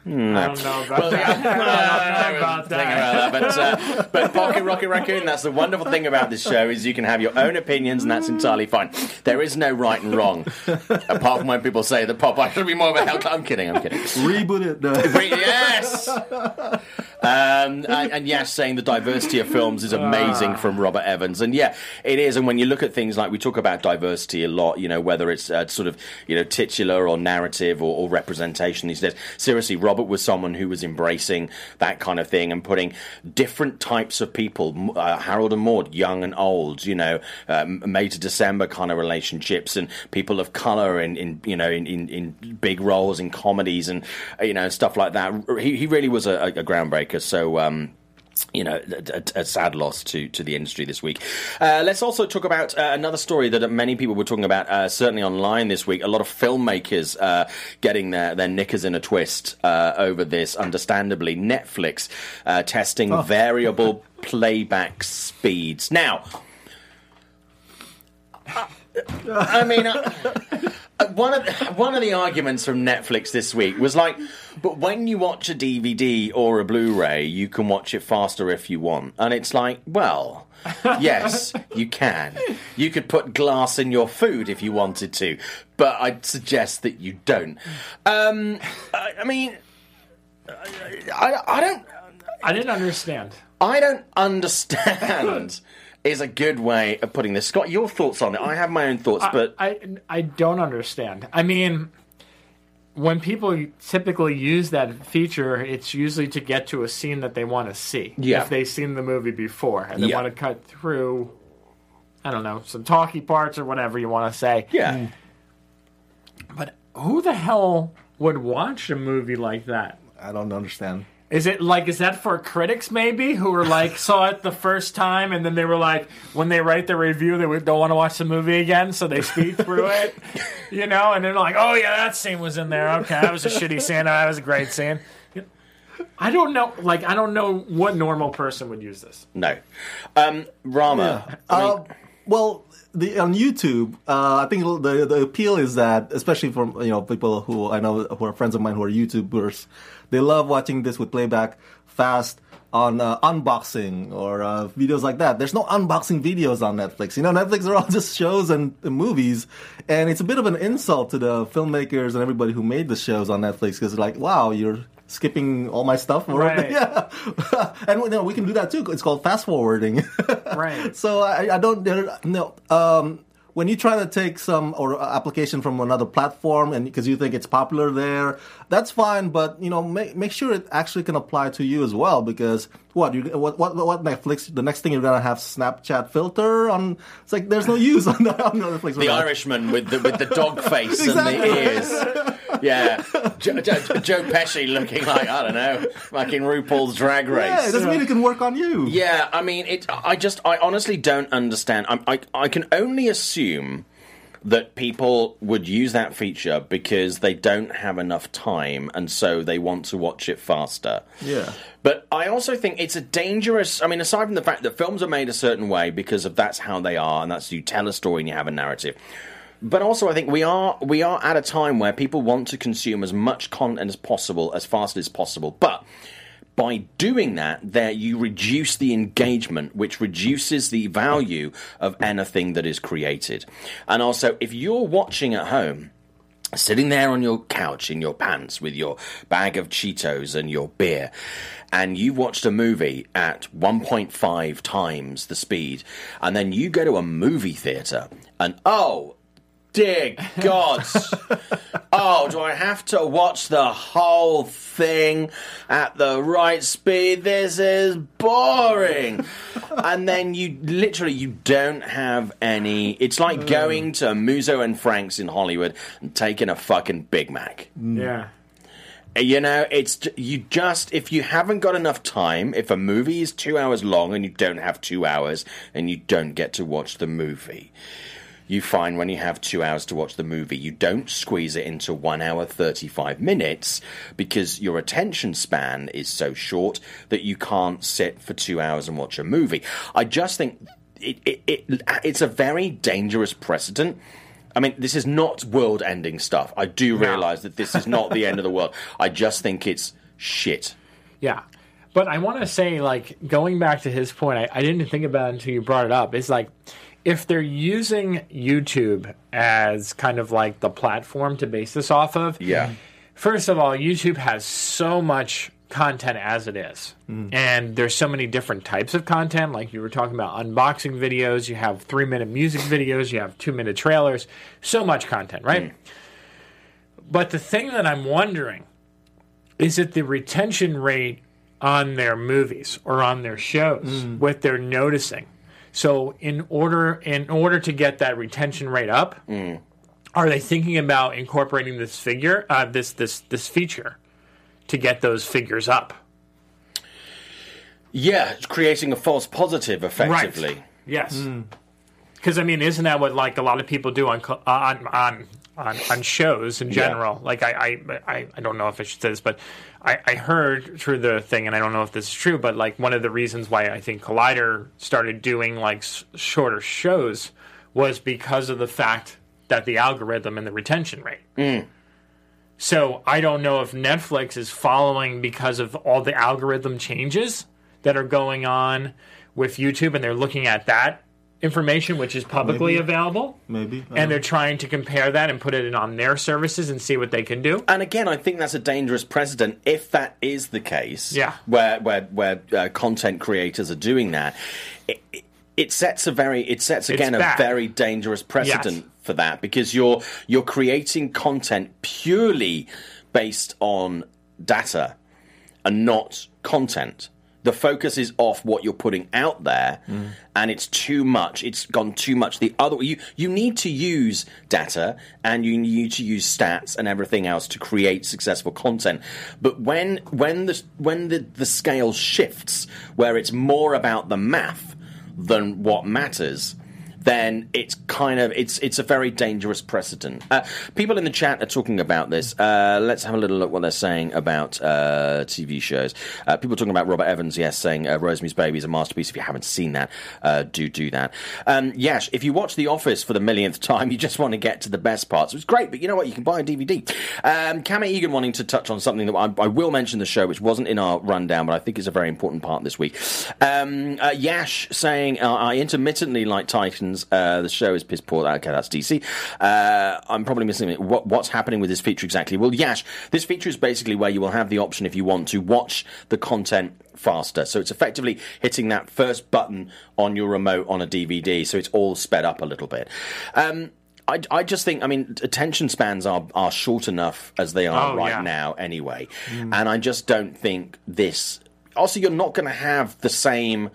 I don't know about that. *laughs* I don't know about that. about that, but, uh, but Pocket Rocket Raccoon, that's the wonderful thing about this show is you can have your own opinions and that's entirely fine. There is no right and wrong, apart from when people say that Popeye should be more of a hell. I'm kidding, I'm kidding. Reboot it. *laughs* Re- yes! Um, and, and yes, saying the diversity of films is amazing from Robert Evans. And yeah, it is. And when you look at things like we talk about diversity a lot, you know, whether it's uh, sort of, you know, titular or narrative or, or representation these days. Seriously, Robert was someone who was embracing that kind of thing and putting different types of people, uh, Harold and Maude, young and old, you know, um, May to December kind of relationships and people of color in, in you know, in, in, in big roles in comedies and, uh, you know, stuff like that. He, he really was a, a groundbreaker. So, um, you know, a, a- a sad loss to, to the industry this week. Uh, let's also talk about uh, another story that many people were talking about, uh, certainly online this week. A lot of filmmakers uh, getting their, their knickers in a twist uh, over this, understandably. Netflix uh, testing variable *laughs* playback speeds. Now, I mean, uh, one of the, one of the arguments from Netflix this week was like, but when you watch a DVD or a Blu-ray, you can watch it faster if you want, and it's like, well. yes, you can. You could put glass in your food if you wanted to, but I'd suggest that you don't. Um, I, I mean, I, I don't. I didn't understand. I don't understand. *laughs* is a good way of putting this. Scott, your thoughts on it? I have my own thoughts, but I I don't understand. I mean, when people typically use that feature, it's usually to get to a scene that they want to see. Yeah. If they've seen the movie before and they Yeah. want to cut through, I don't know, some talky parts or whatever you want to say. yeah. Mm. But who the hell would watch a movie like that? I don't understand. Is it like is that for critics maybe who were like *laughs* saw it the first time and then they were like when they write the review they don't want to watch the movie again so they speed through it, *laughs* you know, and they're like, oh yeah, that scene was in there. Okay, that was a shitty scene. That was a great scene. I don't know. Like I don't know what normal person would use this. No. Um, Rama. I mean, Uh, well, the, on YouTube, uh, I think the the appeal is that, especially from you know people who I know who are friends of mine who are YouTubers, they love watching this with playback fast. on uh, unboxing or uh, videos like that. There's no unboxing videos on Netflix. You know, Netflix are all *laughs* just shows and, and movies, and it's a bit of an insult to the filmmakers and everybody who made the shows on Netflix because like, wow, you're skipping all my stuff. *laughs* Right. Yeah, *laughs* and know, we can do that too. It's called fast forwarding. *laughs* Right. So I, I don't no. Um, when you try to take some or application from another platform and because you think it's popular there, that's fine. But you know, make make sure it actually can apply to you as well. Because what you what what what Netflix? The next thing you're gonna have Snapchat filter on. It's like there's no use on, on Netflix. The Irishman with the with the dog *laughs* face Exactly. and the ears. Yeah, Joe, Joe, Joe Pesci looking like I don't know, like in RuPaul's Drag Race. Yeah, it doesn't mean it can work on you. Yeah, I mean, it. I just, I honestly don't understand. I, I, I can only assume that people would use that feature because they don't have enough time, and so they want to watch it faster. Yeah. But I also think it's a dangerous. I mean, aside from the fact that films are made a certain way because of that's how they are, and that's you tell a story and you have a narrative. But also, I think we are we are at a time where people want to consume as much content as possible, as fast as possible. But by doing that, there you reduce the engagement, which reduces the value of anything that is created. And also, if you're watching at home, sitting there on your couch in your pants with your bag of Cheetos and your beer, and you've watched a movie at 1.5 times the speed, and then you go to a movie theater, and oh, dear God. *laughs* oh, do I have to watch the whole thing at the right speed? This is boring. *laughs* and then you literally you don't have any. It's like mm. going to Musso and Frank's in Hollywood and taking a fucking Big Mac. Mm. Yeah. Uh, you know, it's you just if you haven't got enough time, if a movie is two hours long and you don't have two hours and you don't get to watch the movie, you find when you have two hours to watch the movie, you don't squeeze it into one hour thirty five minutes because your attention span is so short that you can't sit for two hours and watch a movie. I just think it, it, it it's a very dangerous precedent. I mean, this is not world ending stuff. I do No. realize that this is not the end of the world. *laughs* I just think it's shit. Yeah. But I want to say, like, going back to his point, I, I didn't think about it until you brought it up. It's like, if they're using YouTube as kind of like the platform to base this off of, Yeah. First of all, YouTube has so much content as it is. Mm. And there's so many different types of content. Like you were talking about unboxing videos, you have three minute music videos, you have two minute trailers, so much content, right? Mm. But the thing that I'm wondering is it the retention rate on their movies or on their shows, mm. what they're noticing. So in order in order to get that retention rate up, are they thinking about incorporating this figure, uh, this this this feature, to get those figures up? Yeah, creating a false positive effectively. Yes. Because I mean, isn't that what like a lot of people do on on on on, on shows in general? Like I, I I I don't know if I should say this, but I, I heard through the thing, and I don't know if this is true, but like one of the reasons why I think Collider started doing like s- shorter shows was because of the fact that the algorithm and the retention rate. Mm. So I don't know if Netflix is following because of all the algorithm changes that are going on with YouTube, and they're looking at that information, which is publicly Maybe. available, Maybe. and they're trying to compare that and put it in on their services and see what they can do. And again, I think that's a dangerous precedent if that is the case. Yeah. Where where where uh, content creators are doing that, it, it, it sets a very it sets again a very dangerous precedent Yes. for that because you're you're creating content purely based on data and not content. The focus is off what you're putting out there, and it's too much. It's gone too much. The other you you need to use data and you need to use stats and everything else to create successful content. But when when the when the, the scale shifts, where it's more about the math than what matters, then it's kind of it's it's a very dangerous precedent. Uh, people in the chat are talking about this. Uh, let's have a little look what they're saying about uh, TV shows. Uh, people talking about Robert Evans, yes, saying uh, Rosemary's Baby is a masterpiece. If you haven't seen that, uh, do do that. Um, Yash, if you watch The Office for the millionth time, *laughs* you just want to get to the best parts. It's great, but you know what? You can buy a DVD. Um, Kama Egan wanting to touch on something that I, I will mention the show, which wasn't in our rundown, but I think is a very important part this week. Um, Yash saying I intermittently like Titans. Uh, the show is piss poor. Okay, that's DC. Uh, I'm probably missing it. What, what's happening with this feature exactly? Well, Yash, this feature is basically where you will have the option if you want to watch the content faster. So it's effectively hitting that first button on your remote on a DVD. So it's all sped up a little bit. Um, I, I just think, I mean, attention spans are, are short enough as they are Oh, right yeah. now anyway. And I just don't think this. Also, you're not going to have the same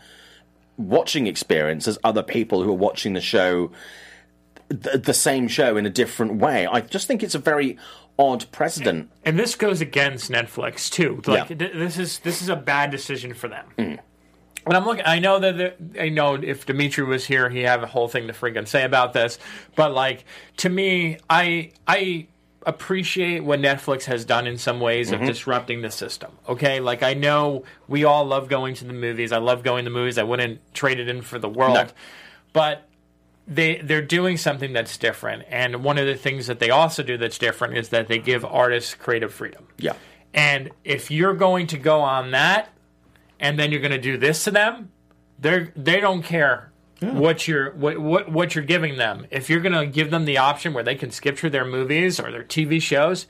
watching experience as other people who are watching the show, th- the same show in a different way. I just think it's a very odd precedent. and this goes against Netflix too. Like Yeah. th- this is this is a bad decision for them. Hmm. And I'm looking. I know that the, I know if Dimitri was here, he'd have a whole thing to freaking say about this. But like to me, I I appreciate what Netflix has done in some ways Mm-hmm. of disrupting the system. Okay, like I know we all love going to the movies. I love going to the movies. I wouldn't trade it in for the world. No. But they they're doing something that's different. And one of the things that they also do that's different is that they give artists creative freedom. Yeah. And if you're going to go on that, and then you're going to do this to them, they they don't care what you're what, what what you're giving them. If you're going to give them the option where they can skip through their movies or their TV shows,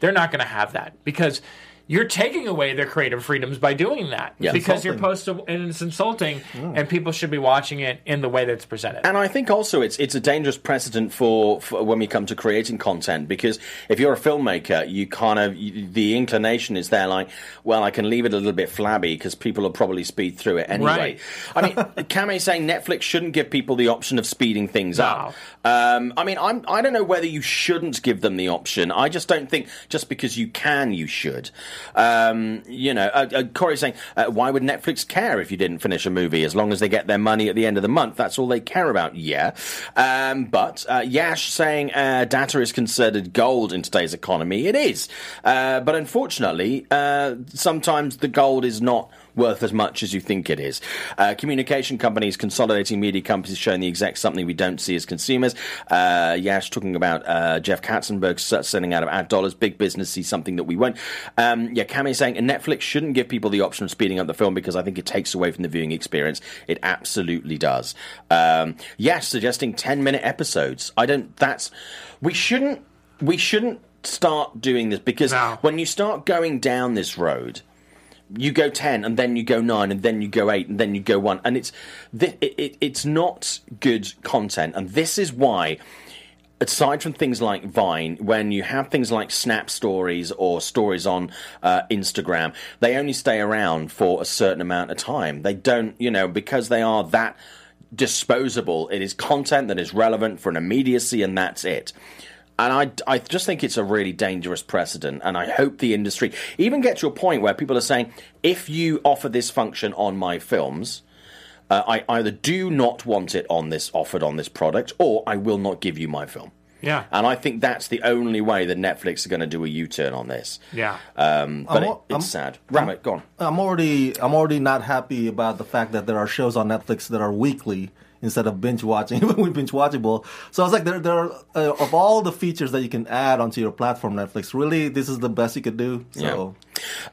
they're not going to have that because you're taking away their creative freedoms by doing that. Yeah. because you're Insulting. to, and it's insulting, and people should be watching it in the way that's presented. And I think also it's it's a dangerous precedent for, for when we come to creating content because if you're a filmmaker, you kind of you, the inclination is there like, well, I can leave it a little bit flabby because people will probably speed through it anyway. I mean, *laughs* Kame saying Netflix shouldn't give people the option of speeding things up. Um, I mean, I'm I don't know whether you shouldn't give them the option. I just don't think just because you can, you should. Um, you know, uh, uh, Corey's saying, uh, why would Netflix care if you didn't finish a movie? As long as they get their money at the end of the month, that's all they care about. Yeah. Um, but uh, Yash saying uh, data is considered gold in today's economy. It is. Uh, but unfortunately, uh, sometimes the gold is not worth as much as you think it is. Uh, communication companies consolidating media companies showing the execs something we don't see as consumers. Uh, Yash talking about uh, Jeff Katzenberg sending out of ad dollars. Big business sees something that we won't. Um, yeah, Kame saying and Netflix shouldn't give people the option of speeding up the film because I think it takes away from the viewing experience. It absolutely does. Um, Yash suggesting ten minute episodes. I don't. That's we shouldn't. We shouldn't start doing this because No. when you start going down this road you go 10 and then you go 9 and then you go 8 and then you go 1 and it's thi- it, it, it's not good content and this is why aside from things like Vine, when you have things like Snap Stories or stories on uh, Instagram, they only stay around for a certain amount of time. They don't, you know, because they are that disposable. It is content that is relevant for an immediacy, and that's it. And I, I just think it's a really dangerous precedent. And I hope the industry even get to a point where people are saying, if you offer this function on my films, uh, I either do not want it on this offered on this product, or I will not give you my film. Yeah. And I think that's the only way that Netflix are going to do a U-turn on this. yeah. Um, but I'm it, it's I'm- sad. Rama, go on. I'm already I'm already not happy about the fact that there are shows on Netflix that are weekly instead of binge watching *laughs* we binge watchable. So I was like, there there are uh, of all the features that you can add onto your platform, Netflix. Really, this is the best you could do. So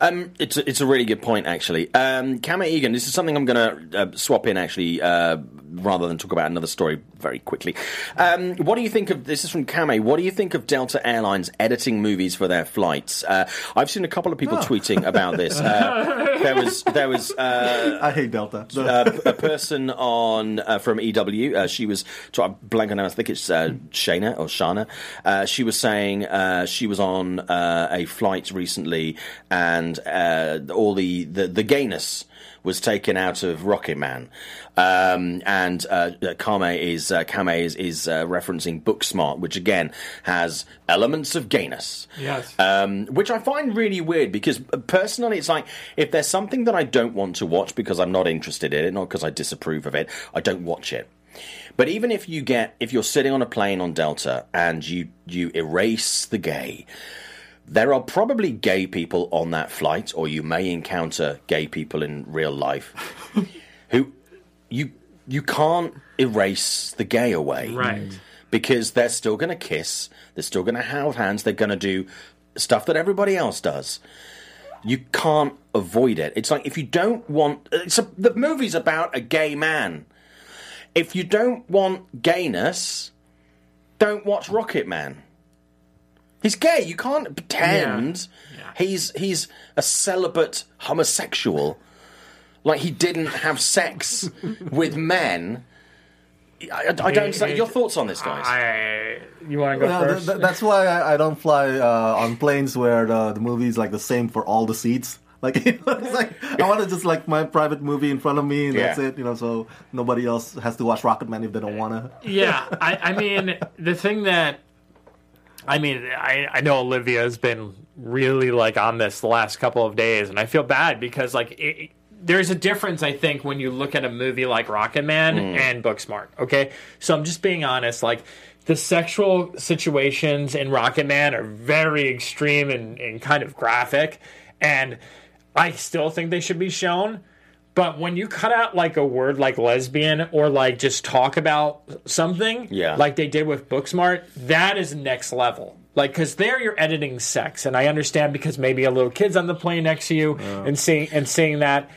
Um, it's a, it's a really good point, actually. Um, Kama Egan, this is something I'm going to uh, swap in, actually, uh, rather than talk about another story very quickly. Um, what do you think of this? Is from Kame. What do you think of Delta Airlines editing movies for their flights? Uh, I've seen a couple of people tweeting about this. Uh, *laughs* there was there was uh, I hate Delta. The- uh, a person on uh, from EW. Uh, she was I blank on her. I think it's uh, Shana or Shana. Uh, she was saying uh, she was on uh, a flight recently, and uh, all the the, the gayness was taken out of Rocket Man, um, and uh, Kame is uh, Kame is, is uh, referencing Booksmart, which again has elements of gayness. Yes. Um, which I find really weird because uh, personally, it's like if there's something that I don't want to watch because I'm not interested in it, not because I disapprove of it, I don't watch it. But even if you get, if you're sitting on a plane on Delta and you you erase the gay, there are probably gay people on that flight, or you may encounter gay people in real life *laughs* who you you can't erase the gay away, Right. Mm. Because they're still going to kiss, they're still going to hold hands, they're going to do stuff that everybody else does. You can't avoid it. It's like if you don't want, it's a, the movie's about a gay man. If you don't want gayness, don't watch Rocket Man. He's gay. You can't pretend he's he's a celibate homosexual. Like he didn't have sex *laughs* with men. I, I don't understand your thoughts on this, guys. I, you want to go Yeah, first? th- that's why I, I don't fly uh, on planes where the, the movie is like the same for all the seats. *laughs* Like, you know, it's like I want to just like my private movie in front of me, and that's Yeah. it. You know, so nobody else has to watch Rocket Man if they don't want to. yeah, I, I mean, the thing that I mean, I, I know Olivia has been really like on this the last couple of days, and I feel bad because like it, there's a difference, I think, when you look at a movie like Rocket Man mm. and Booksmart. Okay, so I'm just being honest, like. The sexual situations in Rocket Man are very extreme and, and kind of graphic, and I still think they should be shown. But when you cut out like a word like lesbian or like just talk about something, Yeah. like they did with Booksmart, that is next level. Like, because there you're editing sex, and I understand because maybe a little kid's on the plane next to you and seeing and seeing that.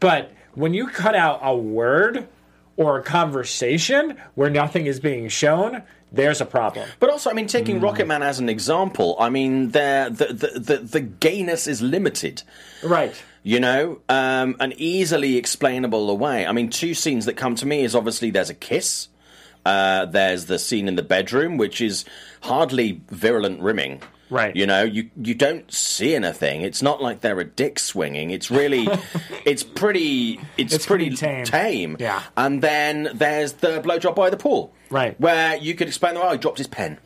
But when you cut out a word or a conversation where nothing is being shown, there's a problem. But also, I mean, taking mm. Rocket Man as an example, I mean, the, the the the gayness is limited. Right. You know, um, and easily explainable away. I mean, two scenes that come to me is obviously there's a kiss. Uh, there's the scene in the bedroom, which is hardly virulent rimming. Right. You know, you you don't see anything. It's not like they're a dick swinging. It's really, *laughs* it's pretty, it's, It's pretty, pretty tame. tame. Yeah. And then there's the blowjob by the pool. Right. Where you could explain, oh, he dropped his pen.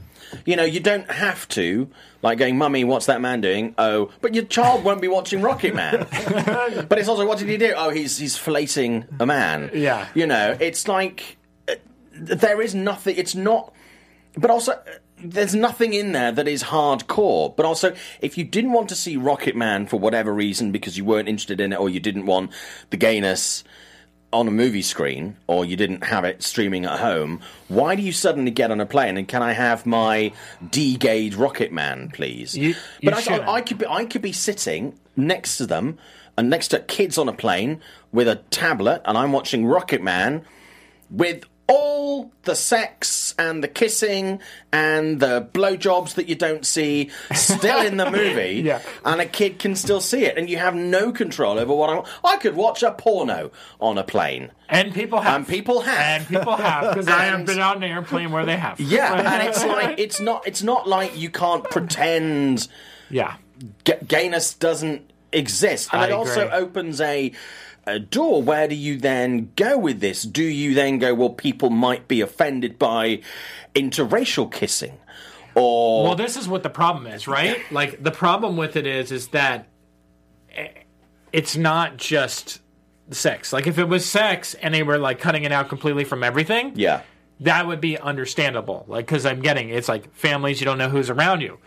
You know, you don't have to, like going, Mummy, what's that man doing? Oh, but your child won't be watching Rocket Man. *laughs* but it's also, what did he do? Oh, he's he's filleting a man. Yeah. You know, it's like uh, there is nothing. It's not. But also, uh, there's nothing in there that is hardcore. But also, if you didn't want to see Rocket Man for whatever reason because you weren't interested in it or you didn't want the gayness on a movie screen or you didn't have it streaming at home, why do you suddenly get on a plane and can I have my de-gayed Rocket Man, please? You- you but I, shouldn't. I could be I could be sitting next to them and next to kids on a plane with a tablet and I'm watching Rocket Man with all the sex and the kissing and the blowjobs that you don't see still in the *laughs* movie, Yeah. and a kid can still see it, and you have no control over what I. I could watch a porno on a plane. And people have. And people have. And people have, because I have *laughs* been on an airplane where they have. Yeah, *laughs* and it's like it's not it's not like you can't pretend Yeah. G- gayness doesn't exist, and I it also opens a a door. Where do you then go with this? Do you then go? Well, people might be offended by interracial kissing, or Well, this is what the problem is, right? Like the problem with it is, is that it's not just sex. Like if it was sex and they were like cutting it out completely from everything, yeah, that would be understandable. Like because I'm getting it's like families you don't know who's around you.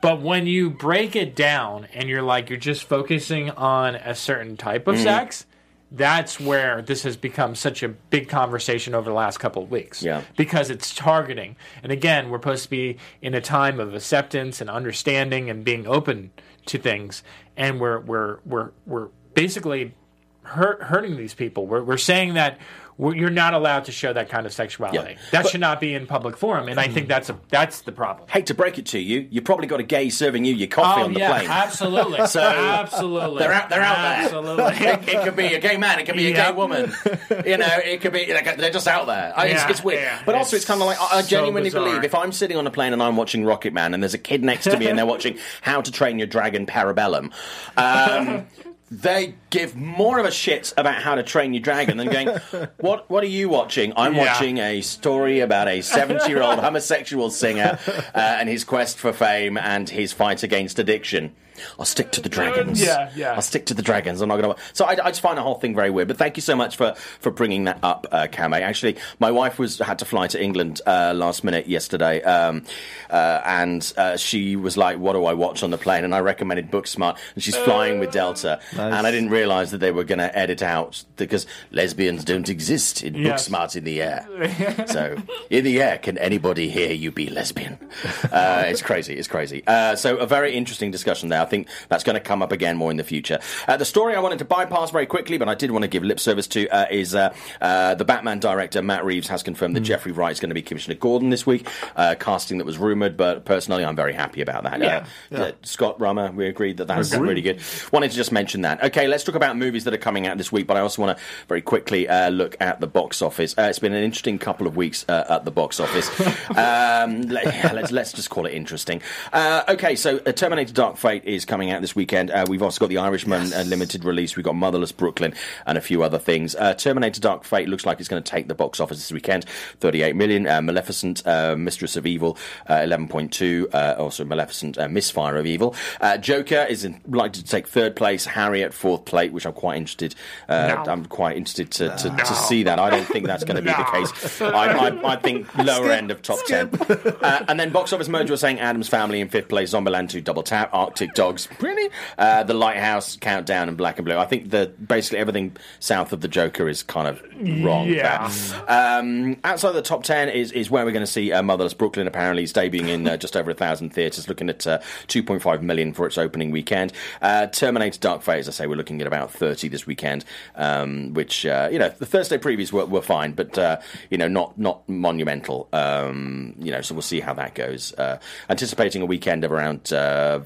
But when you break it down and you're like you're just focusing on a certain type of mm. sex, that's where this has become such a big conversation over the last couple of weeks. Yeah. Because it's targeting. And again, we're supposed to be in a time of acceptance and understanding and being open to things. And we're we're we're we're basically hurt, hurting these people. We're, we're saying that you're not allowed to show that kind of sexuality. Yeah. That But- should not be in public forum, and I think that's a that's the problem. hate to break it to you, you probably got a gay serving you your coffee oh on the yeah, plane. absolutely, *laughs* So, absolutely. They're out. They're out there. Absolutely. *laughs* it, it could be a gay man. It could be a gay woman. You know, *laughs* it could be like they're just out there. I- it's, Yeah, it's weird. yeah, but also, it's, it's kind of like I, I genuinely bizarre. believe if I'm sitting on a plane and I'm watching Rocket Man and there's a kid next to me and they're watching How to Train Your Dragon Parabellum. Um, They give more of a shit about how to train your dragon than going, *laughs* what What are you watching? I'm Yeah. watching a story about a 70 year old *laughs* homosexual singer uh, and his quest for fame and his fight against addiction. I'll stick to the dragons. Yeah, yeah. I'll stick to the dragons. I'm not going to. So I, I just find the whole thing very weird. But thank you so much for, for bringing that up, uh, Kame. Actually, my wife was had to fly to England uh, last minute yesterday, um, uh, and uh, she was like, "What do I watch on the plane?" And I recommended Booksmart, and she's flying with Delta, and I didn't realise that they were going to edit out because lesbians don't exist in Yes. Booksmart in the air. *laughs* so in the air, can anybody hear you be lesbian? *laughs* Uh, it's crazy. It's crazy. Uh, so a very interesting discussion there. I think that's going to come up again more in the future. Uh, the story I wanted to bypass very quickly, but I did want to give lip service to, uh, is uh, uh, the Batman director Matt Reeves has confirmed that Jeffrey Wright is going to be Commissioner Gordon this week. Uh, casting that was rumored, but personally, I'm very happy about that. Yeah. Uh, uh, Scott Rama, we agreed that that's really good. Wanted to just mention that. Okay, let's talk about movies that are coming out this week, but I also want to very quickly uh, look at the box office. Uh, it's been an interesting couple of weeks uh, at the box office. *laughs* um, let, yeah, let's let's just call it interesting. Uh, okay, so uh, Terminator: Dark Fate is coming out this weekend. Uh, we've also got The Irishman uh, limited release. We've got Motherless Brooklyn and a few other things. Uh, Terminator: Dark Fate looks like it's going to take the box office this weekend, 38 million. Uh, Maleficent, uh, Mistress of Evil, uh, 11.2. Uh, also Maleficent, Misfire of Evil. Uh, Joker is in, likely to take third place. Harriet fourth place, which I'm quite interested. No. I'm quite interested to, to, to see that. I don't think that's going to be the case. *laughs* I, I, I think lower end of top ten. Uh, and then Box Office Mojo was saying Addams Family in fifth place, Zombieland 2 Double Tap, Arctic Dogs, really? Uh, the Lighthouse, Countdown, and Black and Blue. I think that basically everything south of the Joker is kind of wrong. Yeah. Um, outside the top ten is, is where we're going to see uh, Motherless Brooklyn. Apparently, it's debuting in uh, just over a thousand theatres, looking at uh, 2.5 million for its opening weekend. Uh, Terminator Dark Fate, as I say, we're looking at about 30 this weekend, um, which uh, you know the Thursday previews were, were fine, but uh, you know not not monumental. Um, you know, so we'll see how that goes. Uh, anticipating a weekend of around uh,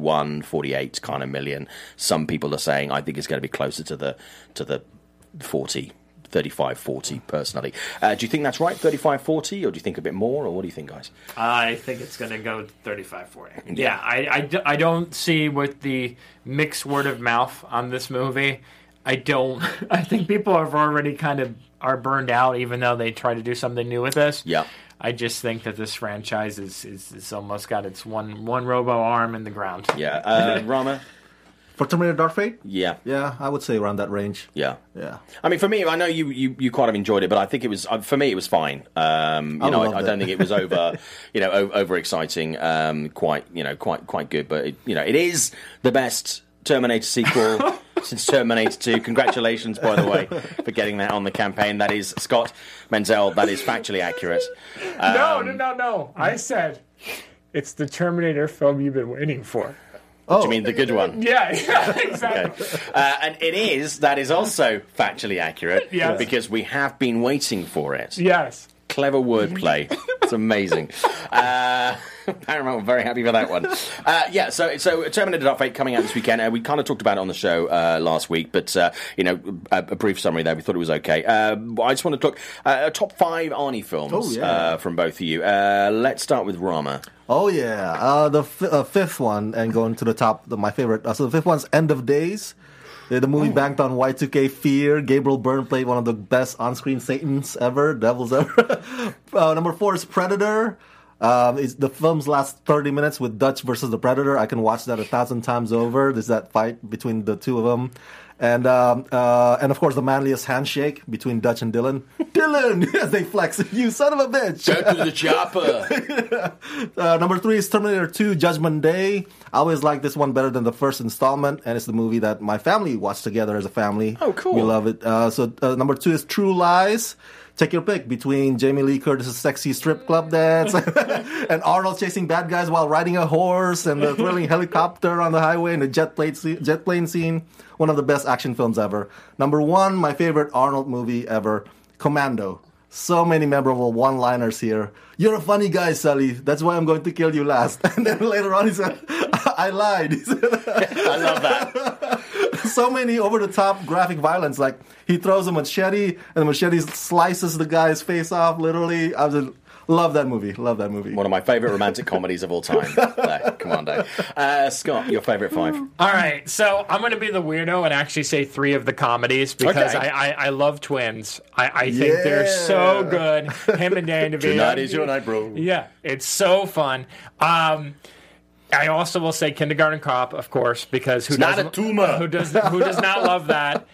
41, 48 kind of million. Some people are saying I think it's going to be closer to the to the 40. 35 40 personally. Uh, do you think that's right, 35 40, or do you think a bit more, or what do you think, guys? I think it's going to go 35 40. Yeah, I don't see with the mixed word of mouth on this movie. I don't. *laughs* I think people have already kind of are burned out, even though they try to do something new with this. Yeah. I just think that this franchise is, is, is almost got its one one robo arm in the ground. Yeah. Uh, *laughs* Rama? For Terminator Dark Fate? Yeah. Yeah, I would say around that range. Yeah. Yeah. I mean, for me, I know you, you, you quite have enjoyed it, but I think it was uh, for me it was fine. Um, you I know, loved I, I don't it. think it was over, *laughs* you know, o- over exciting. Um, quite, you know, quite quite good. But it, you know, it is the best Terminator sequel *laughs* since Terminator Two. Congratulations, by the way, for getting that on the campaign. That is Scott Menzel. That is factually accurate. no, no, no, no. I said it's the Terminator film you've been waiting for. Do you mean the good one? *laughs* Yeah, yeah exactly. Uh, and it is. That is also factually accurate. Yes. Because we have been waiting for it. Yes. Clever wordplay. It's amazing. *laughs* Uh, *laughs* Paramount were very happy for that one. Uh, yeah, so so Terminator Dark Fate coming out this weekend. Uh, we kind of talked about it on the show uh, last week, but uh, you know, a, a brief summary there. We thought it was okay. Uh, I just want to talk uh, top five Arnie films Oh, yeah. uh, from both of you. Uh, let's start with Rama. Oh yeah, uh, the f- uh, fifth one, and going to the top, the, my favorite. Uh, so the fifth one's End of Days. The movie banked on Y2K fear. Gabriel Byrne played one of the best on-screen Satans ever, devils ever. *laughs* uh, number four is Predator. Um, it's, the film's last 30 minutes with Dutch versus the Predator. I can watch that a thousand times over. There's that fight between the two of them. And um, uh, and of course the manliest handshake between Dutch and Dillon. *laughs* Dillon, *laughs* as they flex, you son of a bitch. To the chopper. *laughs* Uh, number three is Terminator 2 Judgment Day. I always like this one better than the first installment, and it's the movie that my family watched together as a family. Oh, cool. We love it. Uh, so, uh, number two is True Lies. Take your pick between Jamie Lee Curtis's sexy strip club dance *laughs* and Arnold chasing bad guys while riding a horse and the thrilling helicopter on the highway and the jet plane, jet plane scene. One of the best action films ever. Number one, my favorite Arnold movie ever, Commando. So many memorable one-liners here. You're a funny guy, Sully. That's why I'm going to kill you last. *laughs* And then later on, he said, *laughs* "I lied." *laughs* I love that. so many over-the-top graphic violence. Like he throws a machete, and the machete slices the guy's face off. Literally, I was just, love that movie. Love that movie. One of my favourite romantic comedies of all time. *laughs* There, Commando. Uh, Scott, your favourite five? All right, so I'm going to be the weirdo and actually say three of the comedies because Okay. I, I, I love twins. I, I think they're so good. Him and Dan *laughs* DeVito. Tonight is your night, bro. Yeah, it's so fun. Um, I also will say Kindergarten Cop, of course, because who not doesn't a tumor. who does who does not love that?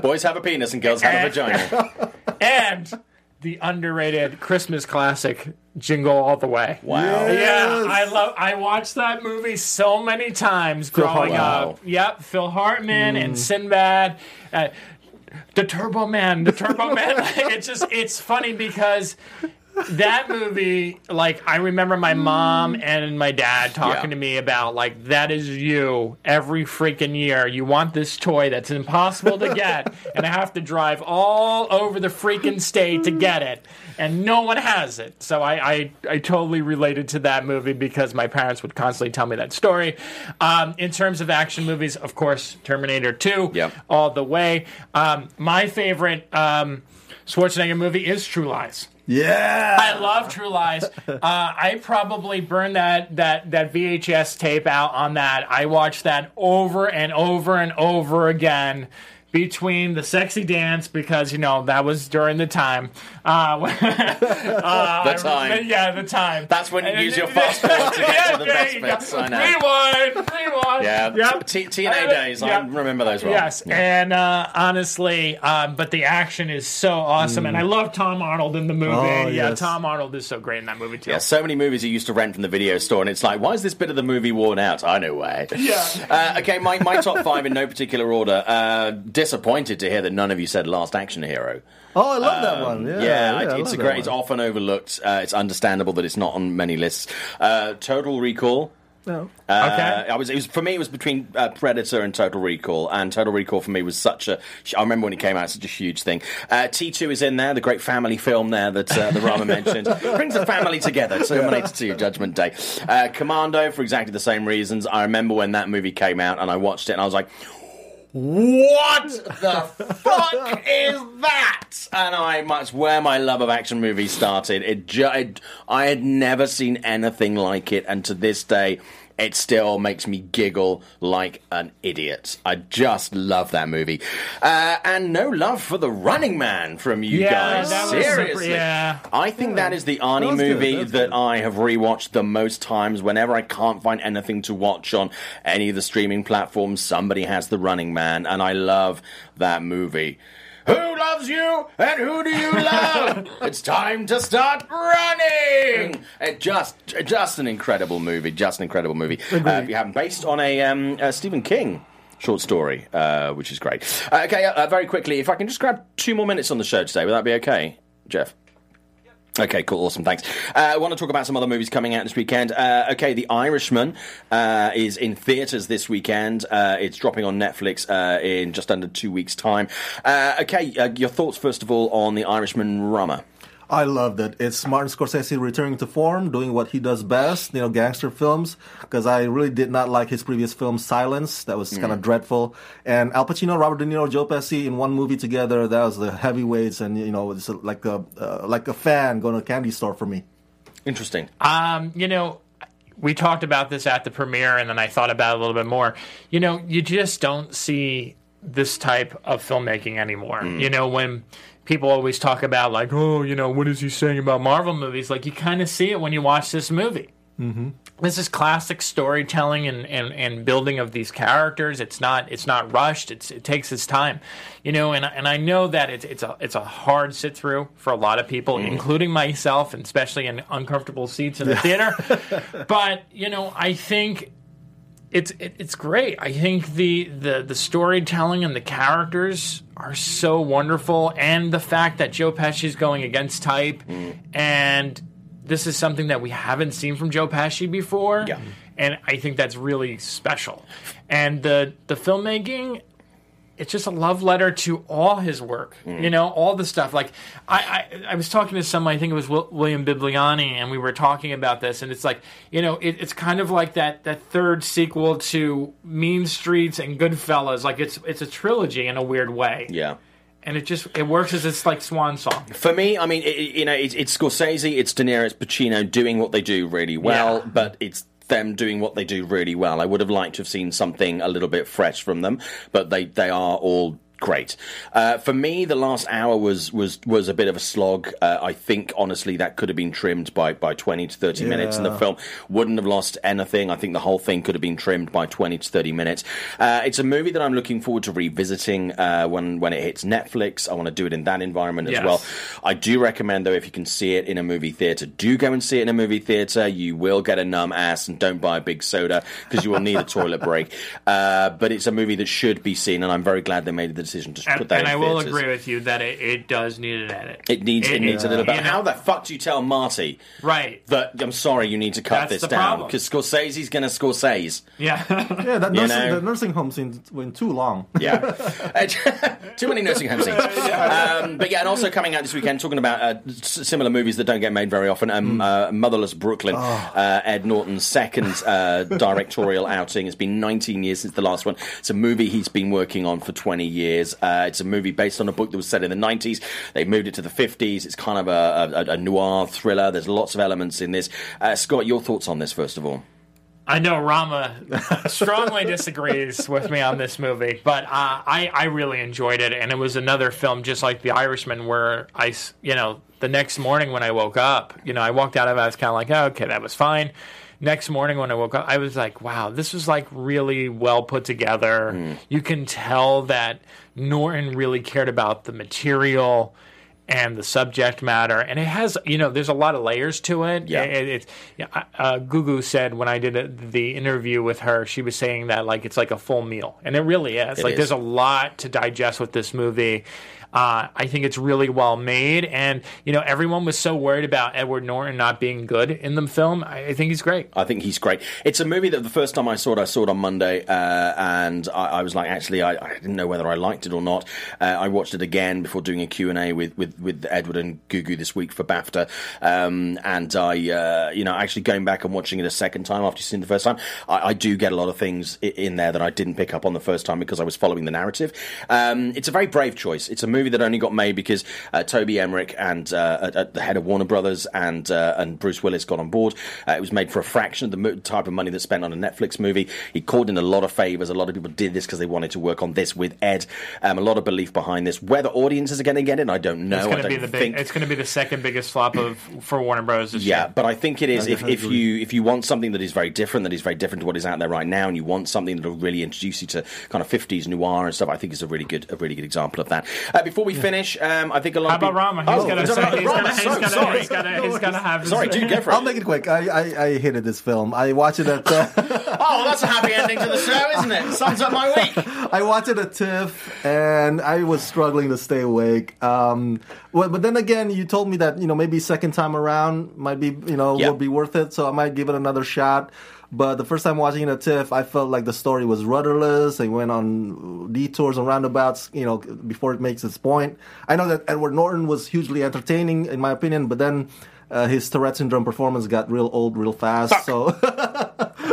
Boys have a penis and girls have a vagina. *laughs* And the underrated Christmas classic Jingle All the Way. Wow. Yeah, I love. I watched that movie so many times growing Hartman. up. Yep, Phil Hartman and Sinbad, uh, the Turbo Man, the Turbo Man. *laughs* It's just it's funny because that movie. Like I remember my mom and my dad talking Yeah. to me about like that is you every freaking year. You want this toy that's impossible to get, *laughs* and I have to drive all over the freaking state to get it, and no one has it. So I I, I totally related to that movie because my parents would constantly tell me that story. Um, in terms of action movies, of course, Terminator Two, Yep. all the way. Um, my favorite um, Schwarzenegger movie is True Lies. Yeah. I love True Lies. *laughs* Uh, I probably burned that that that VHS tape out on that. I watched that over and over and over again. Between the sexy dance, because you know that was during the time. Uh, *laughs* The time. yeah, the time. That's when you use your *laughs* fast forward to get to the there best you go. bits, I know. Rewind, rewind. Yeah, Yep. T- TNA Uh, days. I remember those well. Yes, and uh, honestly, um, but the action is so awesome, and I love Tom Arnold in the movie. Oh, yeah, yes. Tom Arnold is so great in that movie too. Yeah, so many movies you used to rent from the video store, and it's like, why is this bit of the movie worn out? I know why. Yeah. Uh, okay, my, my top five in no particular order. Disappointed to hear that none of you said Last Action Hero. Oh, I love that one. Yeah, Um, Yeah, I it's love a that great. It's often overlooked. Uh, it's understandable that it's not on many lists. Uh, Total Recall. No. Uh, Okay. I was. It was for me. It was between uh, Predator and Total Recall, and Total Recall for me was such a. I remember when it came out, such a huge thing. Uh, T two is in there, the great family film there that uh, the Rama mentioned *laughs* brings the family together. Terminator two, Judgment Day, uh, Commando for exactly the same reasons. I remember when that movie came out, and I watched it, and I was like. What *laughs* the fuck is that? And I that's where my love of action movies started. It, ju- it I had never seen anything like it, and to this day, it still makes me giggle like an idiot. I just love that movie, uh, and no love for the Running Man from you Yeah, guys. was super- Seriously, yeah. I think that is the Arnie That was good, movie that good. I have rewatched the most times. Whenever I can't find anything to watch on any of the streaming platforms, somebody has The Running Man, and I love that movie. Who loves you and who do you love? *laughs* it's time to start running. It just, just an incredible movie. Just an incredible movie. Uh, if you haven't, based on a, um, a Stephen King short story, uh, which is great. Uh, okay, uh, very quickly, if I can just grab two more minutes on the show today, would that be okay, Jeff? Okay, cool, awesome, thanks. Uh, I want to talk about some other movies coming out this weekend. Uh, okay, The Irishman uh, is in theatres this weekend. Uh, it's dropping on Netflix uh, in just under two weeks' time. Uh, okay, your thoughts first of all on The Irishman, Rama. I loved it. It's Martin Scorsese returning to form, doing what he does best, you know, gangster films. Because I really did not like his previous film, Silence. That was kind of dreadful. And Al Pacino, Robert De Niro, Joe Pesci in one movie together. That was the heavyweights, and you know, it's like a uh, like a fan going to a candy store for me. Interesting. Um, you know, we talked about this at the premiere, and then I thought about it a little bit more. You know, you just don't see this type of filmmaking anymore. You know, when people always talk about like, oh, you know, what is he saying about Marvel movies? Like, you kind of see it when you watch this movie. Mm-hmm. This is classic storytelling and, and, and building of these characters. It's not it's not rushed. It's, it takes its time, you know. And and I know that it's it's a it's a hard sit through for a lot of people, including myself, and especially in uncomfortable seats in the theater. *laughs* but you know, I think it's it, it's great. I think the, the the storytelling and the characters are so wonderful, and the fact that Joe Pesci is going against type, and this is something that we haven't seen from Joe Pesci before. Yeah. And I think that's really special. And the the filmmaking, it's just a love letter to all his work. You mm. know, all the stuff. Like I, I, I was talking to someone. I think it was Wil- William Bibbiani, and we were talking about this. And it's like, you know, it, it's kind of like that that third sequel to Mean Streets and Goodfellas. Like it's it's a trilogy in a weird way. Yeah. And it just it works as its like swan song. For me, I mean, it- you know, it's, it's Scorsese, it's De Niro, it's Pacino doing what they do really well, Yeah. but it's them doing what they do really well. I would have liked to have seen something a little bit fresh from them, but they, they are all great. Uh, for me, the last hour was was was a bit of a slog. Uh, I think honestly that could have been trimmed by by twenty to thirty minutes, and the film wouldn't have lost anything. I think the whole thing could have been trimmed by twenty to thirty minutes. Uh, it's a movie that I'm looking forward to revisiting uh, when when it hits Netflix. I want to do it in that environment as Yes. well. I do recommend though if you can see it in a movie theater, do go and see it in a movie theater. You will get a numb ass, and don't buy a big soda because you will need a toilet break. *laughs* Uh, but it's a movie that should be seen, and I'm very glad they made the decision to And, put that and in I will theaters. agree with you that it, it does need an edit. It needs it, needs a little bit. you know, How the fuck do you tell Marty right. that I'm sorry you need to cut That's this down because Scorsese's going to Scorsese. Yeah. *laughs* Yeah, that You know. the nursing home scene went too long. Yeah, *laughs* Uh, *laughs* too many nursing home scenes. Um, but yeah, and also coming out this weekend, talking about uh, s- similar movies that don't get made very often. Um, uh, Motherless Brooklyn, uh, Ed Norton's second uh, directorial outing. It's been 19 years since the last one. It's a movie he's been working on for 20 years. Uh, it's a movie based on a book that was set in the 90s. They moved it to the 50s. It's kind of a, a, a noir thriller. There's lots of elements in this. Uh, Scott, your thoughts on this first of all? I know Rama *laughs* strongly disagrees with me on this movie, but uh, I I really enjoyed it, and it was another film just like The Irishman, where I you know the next morning when I woke up, you know I walked out of it, I was kind of like, oh, okay, that was fine. Next morning when I woke up, I was like, wow, this was like really well put together. You can tell that Norton really cared about the material and the subject matter, and it has you know there's a lot of layers to it. Yeah. It- it's yeah, uh, Gugu said when I did a, the interview with her, she was saying that like it's like a full meal, and it really is. It like is. there's a lot to digest with this movie. Uh, I think it's really well made, and you know everyone was so worried about Edward Norton not being good in the film. I, think he's great. I think he's great. It's a movie that the first time I saw it, I saw it on Monday, uh, and I, I was like, actually, I, I didn't know whether I liked it or not. Uh, I watched it again before doing a Q and A with, with, with Edward and Gugu this week for BAFTA, um, and I, uh, you know, actually going back and watching it a second time after seeing the first time, I, I do get a lot of things in there that I didn't pick up on the first time because I was following the narrative. Um, it's a very brave choice. It's a movie that only got made because uh, Toby Emmerich and uh, at, at the head of Warner Brothers and uh, and Bruce Willis got on board. Uh, it was made for a fraction of the mo- type of money that's spent on a Netflix movie. He called in a lot of favors. A lot of people did this because they wanted to work on this with Ed. Um, a lot of belief behind this. Whether audiences are going to get it, I don't know. It's going to be the think. big. It's going to be the second biggest flop of for Warner Bros. This Yeah, year. but I think it is. If, if you if you want something that is very different, that is very different to what is out there right now, and you want something that will really introduce you to kind of fifties noir and stuff, I think it's a really good a really good example of that. Uh, before we finish, um, I think a lot How about. Rama? He's Oh, going to sorry, say. He's going to. so He's going sorry. to. He's going to. He's going to have. Sorry, dude, go for it. I'll make it quick. I, I, I hated this film. I watched it at uh, *laughs* Oh, that's a happy ending to the show, isn't it? Sums up my week. *laughs* I watched it at TIFF, and I was struggling to stay awake. Um, well, but then again, you told me that you know maybe second time around might be you know Yeah. would be worth it, so I might give it another shot. But the first time watching it at TIFF, I felt like the story was rudderless. It went on detours and roundabouts, you know, before it makes its point. I know that Edward Norton was hugely entertaining, in my opinion, but then uh, his Tourette syndrome performance got real old real fast. So, *laughs*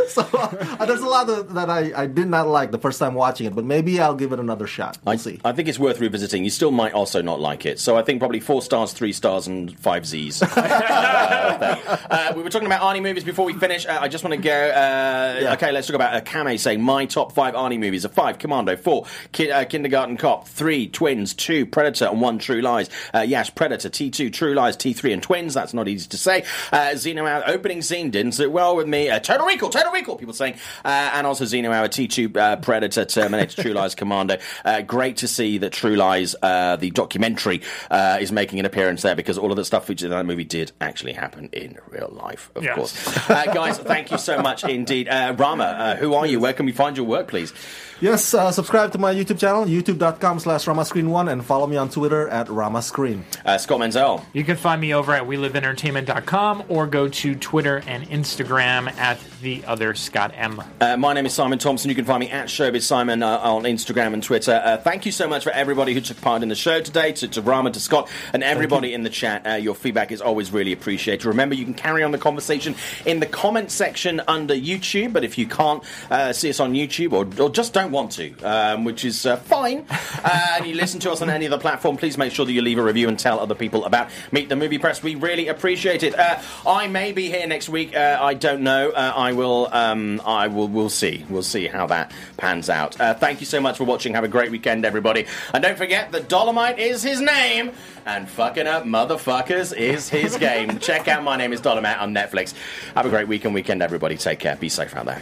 *laughs* so uh, there's a lot of, that I, I did not like the first time watching it, but maybe I'll give it another shot. We'll I, see. I think it's worth revisiting. You still might also not like it. So I think probably four stars, three stars, and five Z's. *laughs* uh, uh, we were talking about Arnie movies before we finish. Uh, I just want to go. Uh, Okay, let's talk about uh, Kame saying my top five Arnie movies are five Commando, four ki- uh, Kindergarten Cop, three Twins, two Predator, and one True Lies. Uh, Yash, Predator, T2, True Lies, T3, and Twins. That's not easy to say. Uh, Xeno opening scene didn't sit well with me. Uh, Total Recall, Total Recall, people saying. Uh, and also Xeno Hour, T2, uh, Predator, Terminator, True Lies, Commando. Uh, great to see that True Lies, uh, the documentary, uh, is making an appearance there because all of the stuff featured in that movie did actually happen in real life, of Yes. course. Uh, guys, thank you so much indeed. Uh, Rama, uh, who are you? Where can we find your work, please? Yes, uh, subscribe to my YouTube channel, youtube.com slash ramascreen1, and follow me on Twitter at ramascreen. Uh, Scott Menzel. You can find me over at WeLiveEntertainment.com or go to Twitter and Instagram at the other Scott M. Uh, my name is Simon Thompson. You can find me at Showbiz Simon uh, on Instagram and Twitter. Uh, thank you so much for everybody who took part in the show today, to, to Rama, to Scott, and everybody in the chat. Uh, your feedback is always really appreciated. Remember, you can carry on the conversation in the comment section under YouTube, but if you can't uh, see us on YouTube or, or just don't want to, um, which is uh, fine, uh, and you listen to us on any other platform, please make sure that you leave a review and tell other people about Meet the Movie Press. We really appreciate it. Uh, I may be here next week. Uh, I don't know. Uh, I will. Um, I will. We'll see. We'll see how that pans out. Uh, thank you so much for watching. Have a great weekend, everybody. And don't forget that Dolemite is his name, and fucking up motherfuckers is his game. *laughs* Check out My Name Is Dolemite on Netflix. Have a great week and weekend, everybody. Take care. Be safe out there.